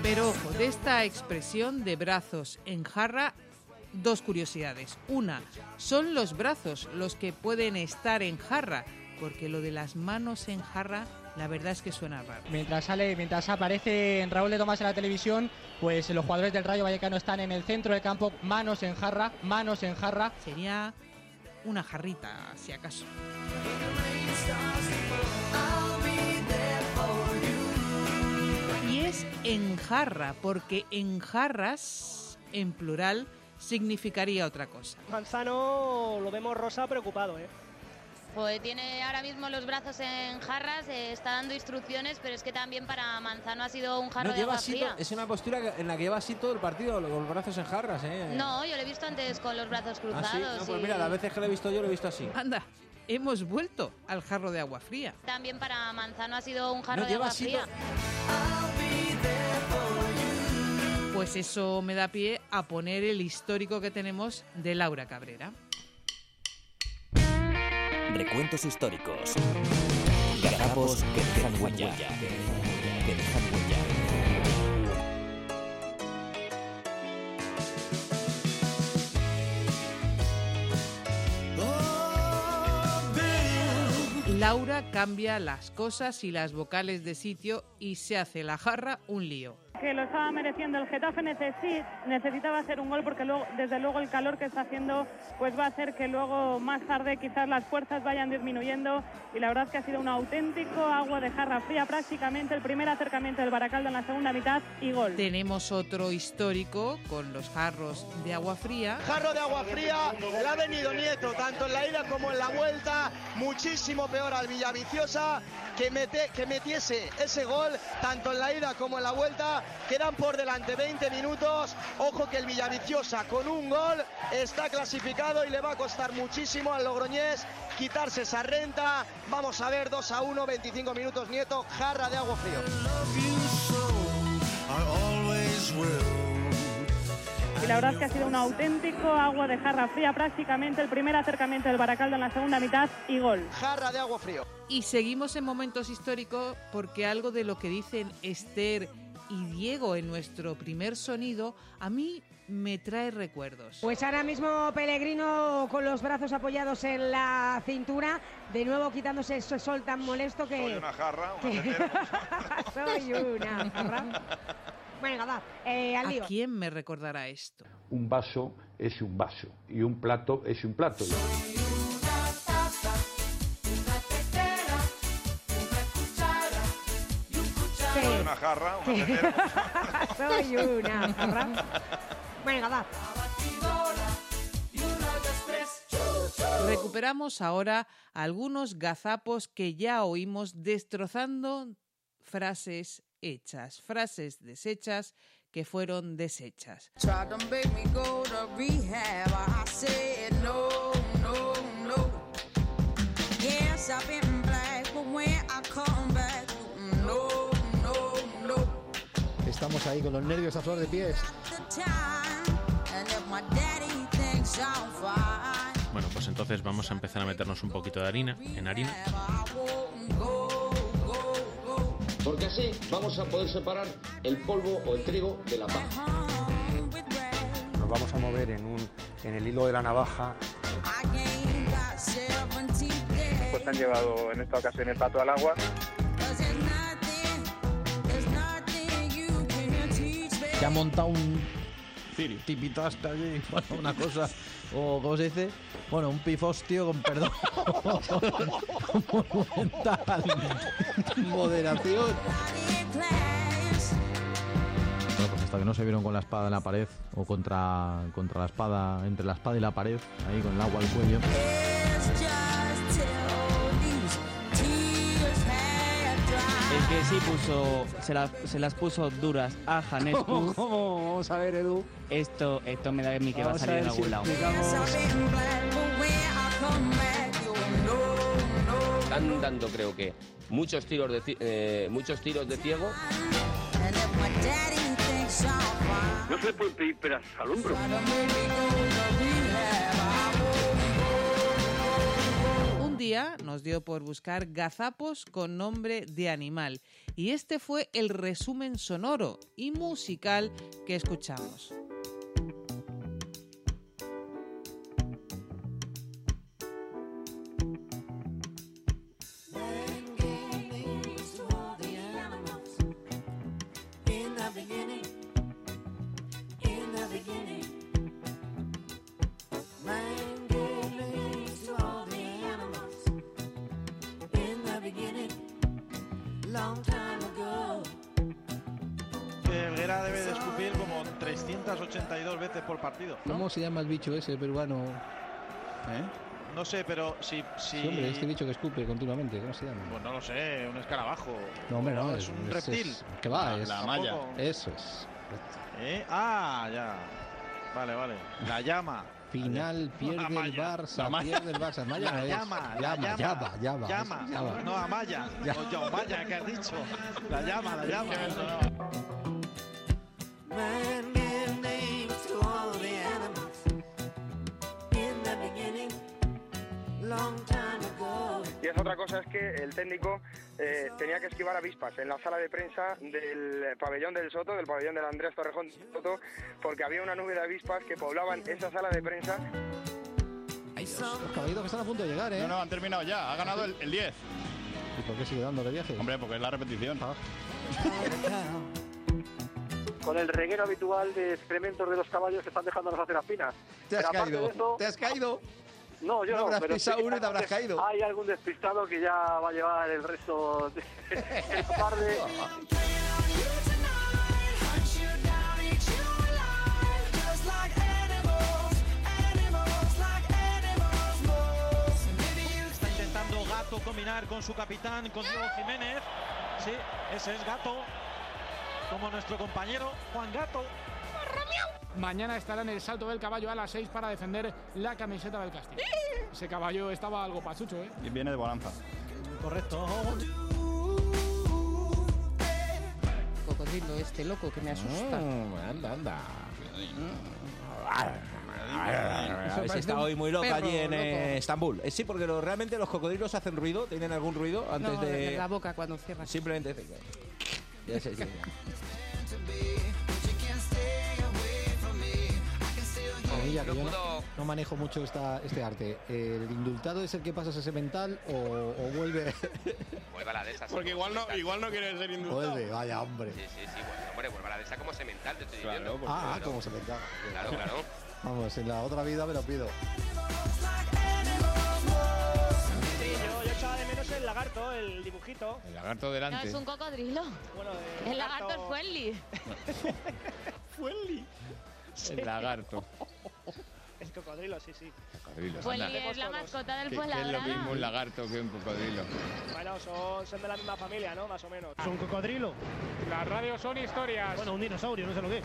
[SPEAKER 2] Pero ojo, de esta expresión de brazos en jarra, dos curiosidades. Una, son los brazos los que pueden estar en jarra, porque lo de las manos en jarra, la verdad es que suena raro.
[SPEAKER 55] Mientras sale, mientras aparece en Raúl de Tomás en la televisión, pues los jugadores del Rayo Vallecano están en el centro del campo, manos en jarra, manos en jarra.
[SPEAKER 2] Sería una jarrita, si acaso. Es en jarra, porque en jarras, en plural, significaría otra cosa.
[SPEAKER 16] Manzano lo vemos rosa preocupado, ¿eh?
[SPEAKER 56] Pues tiene ahora mismo los brazos en jarras, eh, está dando instrucciones, pero es que también para Manzano ha sido un jarro
[SPEAKER 13] No,
[SPEAKER 56] de agua
[SPEAKER 13] así
[SPEAKER 56] fría.
[SPEAKER 13] to- es una postura en la que lleva así todo el partido, con los brazos en jarras, ¿eh?
[SPEAKER 56] No, yo lo he visto antes con los brazos
[SPEAKER 13] ¿Ah,
[SPEAKER 56] cruzados.
[SPEAKER 13] sí? No, pues
[SPEAKER 56] y
[SPEAKER 13] mira, las veces que lo he visto yo lo he visto así.
[SPEAKER 2] Anda, hemos vuelto al jarro de agua fría.
[SPEAKER 56] También para Manzano ha sido un jarro
[SPEAKER 2] No,
[SPEAKER 56] de agua
[SPEAKER 2] así
[SPEAKER 56] fría.
[SPEAKER 2] Pues eso me da pie a poner el histórico que tenemos de Laura Cabrera.
[SPEAKER 1] Recuentos históricos. Garapos que dejan huella. Que dejan huella.
[SPEAKER 2] Laura cambia las cosas y las vocales de sitio y se hace la jarra un lío.
[SPEAKER 32] Que lo estaba mereciendo el Getafe necesi- necesitaba hacer un gol porque luego desde luego el calor que está haciendo pues va a hacer que luego más tarde quizás las fuerzas vayan disminuyendo y la verdad es que ha sido un auténtico agua de jarra fría prácticamente el primer acercamiento del Baracaldo en la segunda mitad y gol.
[SPEAKER 2] Tenemos otro histórico con los jarros de agua fría.
[SPEAKER 46] Jarro de agua fría, le ha venido Nieto, tanto en la ida como en la vuelta, muchísimo peor al Villaviciosa, que, mete, que metiese ese gol, tanto en la ida como en la vuelta, quedan por delante 20 minutos, ojo que el Villaviciosa con un gol está clasificado y le va a costar muchísimo al Logroñés quitarse esa renta, vamos a ver 2 a 1, 25 minutos Nieto, jarra de agua frío.
[SPEAKER 32] Y la verdad es que ha sido un auténtico agua de jarra fría prácticamente el primer acercamiento del Baracaldo en la segunda mitad y gol.
[SPEAKER 46] Jarra de agua frío.
[SPEAKER 2] Y seguimos en momentos históricos porque algo de lo que dicen Esther y Diego en nuestro primer sonido a mí me trae recuerdos.
[SPEAKER 54] Pues ahora mismo Pellegrino con los brazos apoyados en la cintura, de nuevo quitándose ese sol tan molesto que...
[SPEAKER 51] Soy una jarra, una
[SPEAKER 54] que-. (laughs) Soy una jarra. Venga, va, eh, al lío.
[SPEAKER 2] ¿A quién me recordará esto?
[SPEAKER 57] Un vaso es un vaso y un plato es un plato.
[SPEAKER 58] Una jarra, una
[SPEAKER 54] Sí.
[SPEAKER 58] tetera. (laughs)
[SPEAKER 54] Soy una jarra. Venga, va.
[SPEAKER 2] Recuperamos ahora algunos gazapos que ya oímos destrozando frases hechas, frases deshechas que fueron deshechas.
[SPEAKER 59] I've been black, but when I come back,
[SPEAKER 8] Estamos ahí con los nervios a flor de pies.
[SPEAKER 60] Bueno, pues entonces vamos a empezar a meternos un poquito de harina, en harina.
[SPEAKER 61] Porque así vamos a poder separar el polvo o el trigo de la paja.
[SPEAKER 53] Nos vamos a mover en, un, en el hilo de la navaja.
[SPEAKER 59] I ain't got 17 days.
[SPEAKER 29] Pues han llevado en esta ocasión el pato al agua.
[SPEAKER 8] Se ha montado un tipitaste allí, (laughs) bueno, una cosa, o ¿cómo se dice? Bueno, un pifostio con perdón. (laughs) Monumental. Moderación. Bueno, pues hasta que no se vieron con la espada en la pared o contra, contra la espada, entre la espada y la pared, ahí con el agua al cuello.
[SPEAKER 62] Que sí puso, se, la- se las puso duras a Janescu.
[SPEAKER 63] ¿Cómo, cómo? Vamos a ver, Edu.
[SPEAKER 62] Esto, esto me da a mí que va a
[SPEAKER 63] Vamos a
[SPEAKER 62] salir en
[SPEAKER 63] si
[SPEAKER 62] algún lado.
[SPEAKER 64] Están dando, creo que, muchos tiros de, eh, muchos tiros de ciego.
[SPEAKER 29] No se le puede pedir peras al hombro.
[SPEAKER 2] Día nos dio por buscar gazapos con nombre de animal y este fue el resumen sonoro y musical que escuchamos.
[SPEAKER 10] 382 veces por partido. ¿no?
[SPEAKER 8] ¿Cómo se llama el bicho ese peruano?
[SPEAKER 10] No sé, pero si... si...
[SPEAKER 8] Sí, hombre, este bicho que escupe continuamente, ¿cómo se llama?
[SPEAKER 10] Pues no lo sé, un escarabajo.
[SPEAKER 8] No, hombre, no,
[SPEAKER 10] es, un reptil.
[SPEAKER 8] ¿Qué va?
[SPEAKER 10] La-
[SPEAKER 8] es,
[SPEAKER 10] la malla.
[SPEAKER 8] Eso es.
[SPEAKER 10] ¿Eh? Ah, ya. Vale, vale. La llama.
[SPEAKER 8] Final pierde
[SPEAKER 10] La
[SPEAKER 8] el. Barça, pierde el Barça. Malla
[SPEAKER 10] La
[SPEAKER 8] no es.
[SPEAKER 10] llama, la
[SPEAKER 8] llama,
[SPEAKER 10] llama.
[SPEAKER 8] llama, llama,
[SPEAKER 10] Llama.
[SPEAKER 8] llama.
[SPEAKER 10] No, Amaya.
[SPEAKER 8] Ya.
[SPEAKER 10] O Yaumaya, que has dicho. La llama, la llama. (laughs)
[SPEAKER 29] otra cosa es que el técnico eh, tenía que esquivar avispas en la sala de prensa del pabellón del Soto, del pabellón del Andrés Torrejón del Soto, porque había una nube de avispas que poblaban esa sala de prensa.
[SPEAKER 8] Los caballitos que están a punto de llegar, ¿eh?
[SPEAKER 51] No, no, han terminado ya. Ha ganado el, el 10.
[SPEAKER 8] ¿Y por qué sigue dando de viaje?
[SPEAKER 51] Hombre, porque es la repetición. (laughs)
[SPEAKER 29] Con el reguero habitual de excrementos de los caballos que están dejándonos hacer aspinas.
[SPEAKER 8] Te has
[SPEAKER 29] Pero
[SPEAKER 8] caído.
[SPEAKER 29] de eso-
[SPEAKER 8] Te has caído.
[SPEAKER 29] No, yo
[SPEAKER 8] No habrás
[SPEAKER 29] pero
[SPEAKER 8] pisado
[SPEAKER 29] sí
[SPEAKER 8] uno y te habrás caído.
[SPEAKER 29] Hay algún despistado que ya va a llevar el resto de (laughs) el tarde.
[SPEAKER 10] Está intentando Gato combinar con su capitán, con Diego Jiménez. Sí, ese es Gato. Como nuestro compañero Juan Gato.
[SPEAKER 32] Mañana estará en el salto del caballo a las 6 para defender la camiseta del Castillo. Ese caballo estaba algo pachucho, ¿eh?
[SPEAKER 51] Y viene de bonanza.
[SPEAKER 10] Correcto.
[SPEAKER 62] Cocodrilo este loco que me asusta.
[SPEAKER 13] anda, anda. Estado
[SPEAKER 62] un
[SPEAKER 13] hoy muy loca allí en eh,
[SPEAKER 62] loco.
[SPEAKER 13] Estambul. Eh, sí, porque lo- realmente los cocodrilos hacen ruido, tienen algún ruido antes
[SPEAKER 62] No,
[SPEAKER 13] de.
[SPEAKER 62] la boca cuando cierra.
[SPEAKER 13] Simplemente. Ya sé, sí, ya. (laughs)
[SPEAKER 8] Bonilla, que yo no, no manejo mucho esta, este arte. ¿El indultado es el que pasa ese mental o, o vuelve? (laughs)
[SPEAKER 64] Vuelva a la de esa.
[SPEAKER 51] Porque igual no, igual no quiere ser indultado.
[SPEAKER 8] vuelve, vaya hombre.
[SPEAKER 64] Sí, sí, sí, bueno, hombre, vuelva a la de esa como semental, te estoy
[SPEAKER 51] Claro,
[SPEAKER 64] diciendo.
[SPEAKER 8] Ah,
[SPEAKER 64] Claro.
[SPEAKER 8] como se mental.
[SPEAKER 64] Claro, claro.
[SPEAKER 8] Vamos, en la otra vida me lo pido.
[SPEAKER 65] Sí, yo, yo echaba de menos el lagarto,
[SPEAKER 31] el dibujito. El lagarto
[SPEAKER 56] No,
[SPEAKER 31] delante.
[SPEAKER 56] es un cocodrilo.
[SPEAKER 31] Bueno,
[SPEAKER 56] El lagarto es friendly. (laughs)
[SPEAKER 31] Fueli. El lagarto. (laughs) (laughs) El cocodrilo, sí, sí. Cocodrilo. Anda.
[SPEAKER 56] es la mascota del
[SPEAKER 31] ¿Qué, qué es lo mismo un lagarto que un cocodrilo? Bueno, son, son de la misma familia, ¿no? Más o menos. ¿Es un cocodrilo?
[SPEAKER 32] Las radios son historias.
[SPEAKER 31] Bueno, un dinosaurio, no sé lo que es.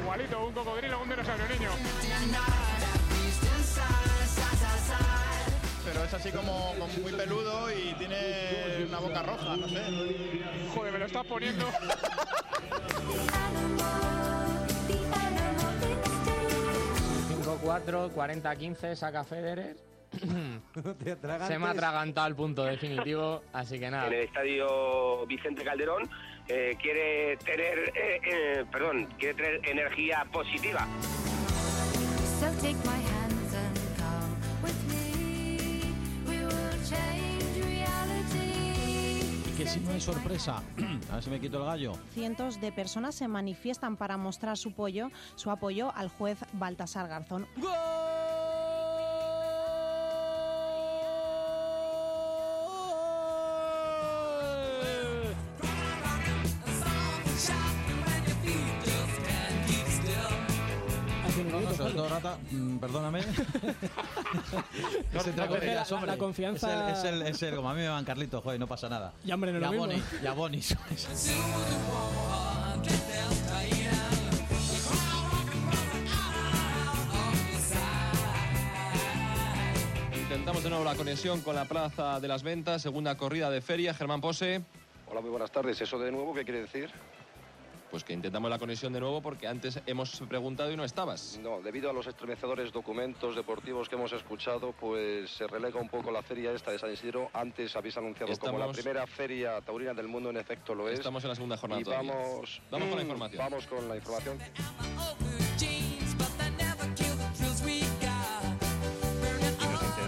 [SPEAKER 32] Igualito, un cocodrilo, un dinosaurio, niño.
[SPEAKER 51] Pero es así como, como muy peludo y tiene una boca roja, no sé.
[SPEAKER 32] Joder, me lo estás poniendo. (laughs)
[SPEAKER 66] 5-4, 40-15, saca Federer. (coughs) Se me ha atragantado al punto definitivo, así que nada.
[SPEAKER 64] en el estadio Vicente Calderón eh, quiere tener eh, eh, perdón quiere tener energía positiva
[SPEAKER 9] So take my
[SPEAKER 67] que si no hay sorpresa, (clears throat) a ver si me quito el gallo.
[SPEAKER 68] Cientos de personas se manifiestan para mostrar su apoyo, su apoyo al juez Baltasar Garzón.
[SPEAKER 67] Sobre todo, Rata, mm, perdóname. (laughs) (laughs)
[SPEAKER 69] La- la confianza-
[SPEAKER 67] Es el, es el, es el- como a mí me van Carlitos, joder, no pasa nada.
[SPEAKER 69] Ya, hombre, no lo
[SPEAKER 67] a
[SPEAKER 69] mismo.
[SPEAKER 67] Boni, y a Boni, ¿sabes? (laughs)
[SPEAKER 54] Intentamos de nuevo la conexión con la Plaza de las Ventas, segunda corrida de feria. Germán Pose.
[SPEAKER 70] Hola, muy buenas tardes. ¿Eso de nuevo qué quiere decir?
[SPEAKER 54] Pues que intentamos la conexión de nuevo porque antes hemos preguntado y no estabas.
[SPEAKER 70] No, debido a los estremecedores documentos deportivos que hemos escuchado, pues se relega un poco la feria esta de San Isidro. Antes habéis anunciado como la
[SPEAKER 54] Estamos-
[SPEAKER 70] primera feria taurina del mundo, en efecto lo es.
[SPEAKER 54] Estamos en la segunda jornada
[SPEAKER 70] Y vamos,
[SPEAKER 54] Vamos con la
[SPEAKER 70] Mm,
[SPEAKER 54] información.
[SPEAKER 70] Vamos con la información.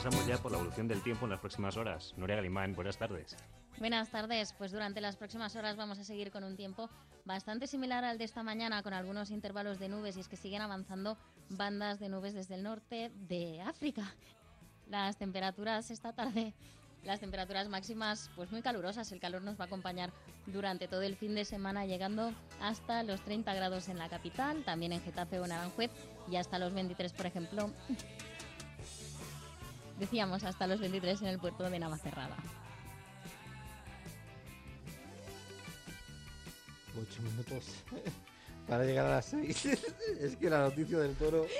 [SPEAKER 71] Interesamos ya por la evolución del tiempo en las próximas horas. Noria Galimán, buenas tardes.
[SPEAKER 56] Buenas tardes. Pues durante las próximas horas vamos a seguir con un tiempo bastante similar al de esta mañana, con algunos intervalos de nubes y es que siguen avanzando bandas de nubes desde el norte de África. Las temperaturas esta tarde, las temperaturas máximas, pues muy calurosas. El calor nos va a acompañar durante todo el fin de semana, llegando hasta los 30 grados en la capital, también en Getafe o en Aranjuez y hasta los 23, por ejemplo. Decíamos hasta los 23 en el puerto de Navacerrada.
[SPEAKER 13] Ocho minutos (laughs) para llegar a las seis. (laughs) es que la noticia del toro. (laughs)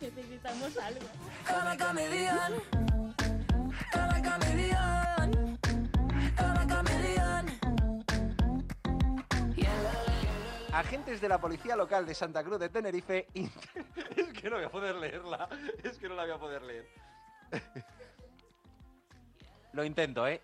[SPEAKER 56] Necesitamos algo.
[SPEAKER 9] Come chameleon. Come chameleon. Come
[SPEAKER 13] Agentes de la policía local de Santa Cruz de Tenerife. (laughs) es que no voy a poder leerla. Es que no la voy a poder leer. Lo intento, ¿eh?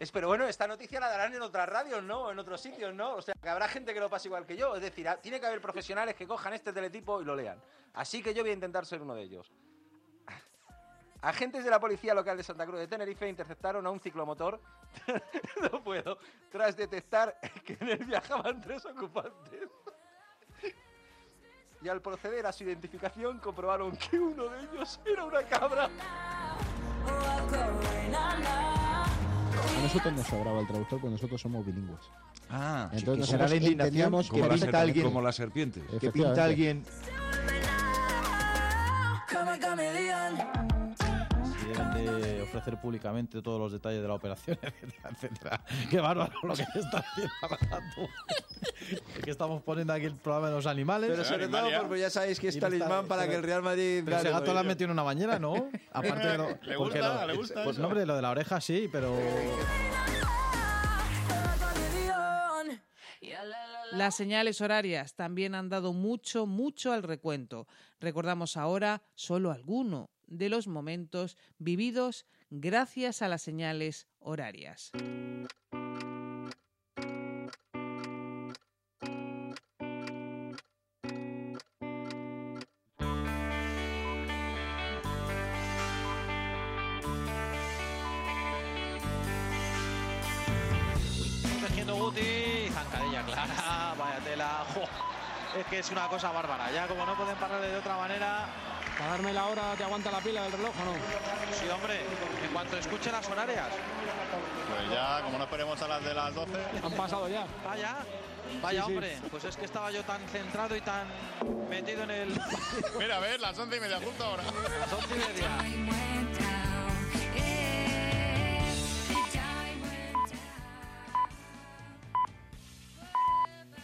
[SPEAKER 13] Espero, bueno, esta noticia la darán en otras radios, ¿no? En otros sitios, ¿no? O sea, que habrá gente que lo pase igual que yo. Es decir, tiene que haber profesionales que cojan este teletipo y lo lean. Así que yo voy a intentar ser uno de ellos. Agentes de la policía local de Santa Cruz de Tenerife interceptaron a un ciclomotor. (laughs) no puedo. Tras detectar que en él viajaban tres ocupantes. Y al proceder a su identificación comprobaron que uno de ellos era una cabra.
[SPEAKER 57] A nosotros nos sobraba el traductor porque nosotros somos bilingües.
[SPEAKER 13] Ah,
[SPEAKER 57] entonces
[SPEAKER 70] será la indignación como
[SPEAKER 57] que
[SPEAKER 70] la
[SPEAKER 57] pinta
[SPEAKER 70] serpiente-
[SPEAKER 57] alguien,
[SPEAKER 70] como la serpiente.
[SPEAKER 57] que pinta alguien
[SPEAKER 67] Deben de ofrecer públicamente todos los detalles de la operación, (laughs) etcétera, etcétera. Qué bárbaro lo que está haciendo. Es que estamos poniendo aquí el programa de los animales.
[SPEAKER 13] Pero sobre todo porque ya sabéis que es talismán para que el Real Madrid...
[SPEAKER 67] Pero ese gato has metido en una bañera, ¿no? (laughs) Aparte de lo,
[SPEAKER 13] Le
[SPEAKER 67] porque
[SPEAKER 13] gusta,
[SPEAKER 67] lo-
[SPEAKER 13] le gusta
[SPEAKER 67] Pues hombre, lo de la oreja sí, pero...
[SPEAKER 2] Las señales horarias también han dado mucho, mucho al recuento. Recordamos ahora solo alguno de los momentos vividos gracias a las señales horarias.
[SPEAKER 10] Guti, zancadilla clara, vaya tela. jo, Es que es una cosa bárbara. Ya como no pueden pararle de otra manera,
[SPEAKER 11] ¿Para darme la hora te aguanta la pila del reloj o no?
[SPEAKER 10] Sí, hombre, en cuanto escuche las horarias.
[SPEAKER 51] Pues ya, como no esperemos a las de las 12.
[SPEAKER 11] Han pasado ya.
[SPEAKER 10] Vaya, vaya
[SPEAKER 11] Sí, sí.
[SPEAKER 10] hombre, pues es que estaba yo tan centrado y tan metido en el... (laughs)
[SPEAKER 51] Mira, a ver, las 11 y media, justo ahora.
[SPEAKER 10] Las 11 y media.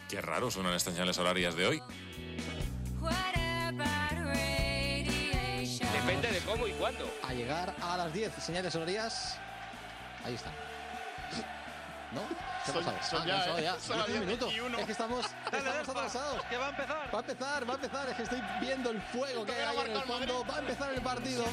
[SPEAKER 9] Qué raro suenan estas señales horarias de hoy.
[SPEAKER 64] Cuándo.
[SPEAKER 8] A llegar a las 10, señales horarias. Ahí está. ¿No? ¿Qué ha
[SPEAKER 51] Son-
[SPEAKER 8] pasado?
[SPEAKER 51] son
[SPEAKER 8] Ah,
[SPEAKER 51] ya, ¿eh?
[SPEAKER 8] ya.
[SPEAKER 51] Son las
[SPEAKER 8] Diez
[SPEAKER 51] 10
[SPEAKER 8] minutos.
[SPEAKER 51] y uno.
[SPEAKER 8] Es que estamos, (laughs) estamos atrasados.
[SPEAKER 10] Que va a empezar.
[SPEAKER 8] Va a empezar, va a empezar. Es que estoy viendo el fuego que hay ahí en el fondo. Va a empezar el partido.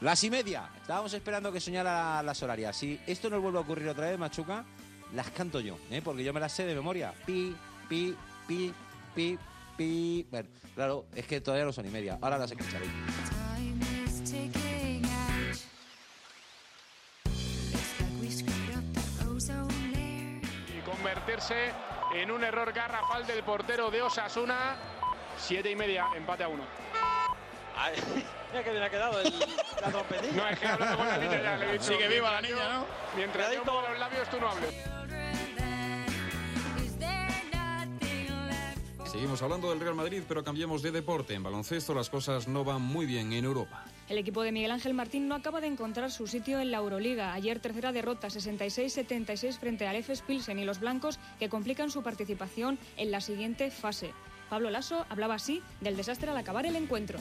[SPEAKER 13] Las y media. Estábamos esperando que soñara las horarias. Si esto nos vuelve a ocurrir otra vez, Machuca, las canto yo, ¿eh? porque yo me las sé de memoria. Pi, pi, pi, pi, pi. Bueno, claro, es que todavía no son y media. Ahora las escucharéis.
[SPEAKER 32] y convertirse en un error garrafal del portero de Osasuna. Siete y media, empate a uno. (laughs)
[SPEAKER 10] Mira que bien ha quedado el, la trompetilla.
[SPEAKER 32] No, es que hablando con la niña ya le he dicho.
[SPEAKER 51] Sigue viva la niña, ¿no?
[SPEAKER 32] Mientras yo muevo los labios, tú no hables.
[SPEAKER 67] Seguimos hablando del Real Madrid, pero cambiemos de deporte. En baloncesto las cosas no van muy bien en Europa.
[SPEAKER 72] El equipo de Miguel Ángel Martín no acaba de encontrar su sitio en la Euroliga. Ayer tercera derrota 66-76 frente al FS Pilsen y los blancos que complican su participación en la siguiente fase. Pablo Lasso hablaba así del desastre al acabar el encuentro.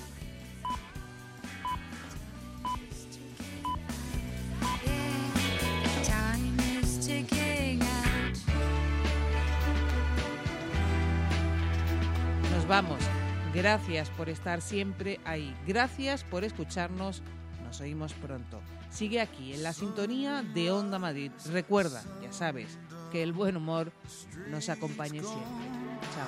[SPEAKER 29] Vamos. Gracias por estar siempre ahí. Gracias por escucharnos. Nos oímos pronto. Sigue aquí en la sintonía de Onda Madrid. Recuerda, ya sabes, que el buen humor nos acompañe siempre. Chao.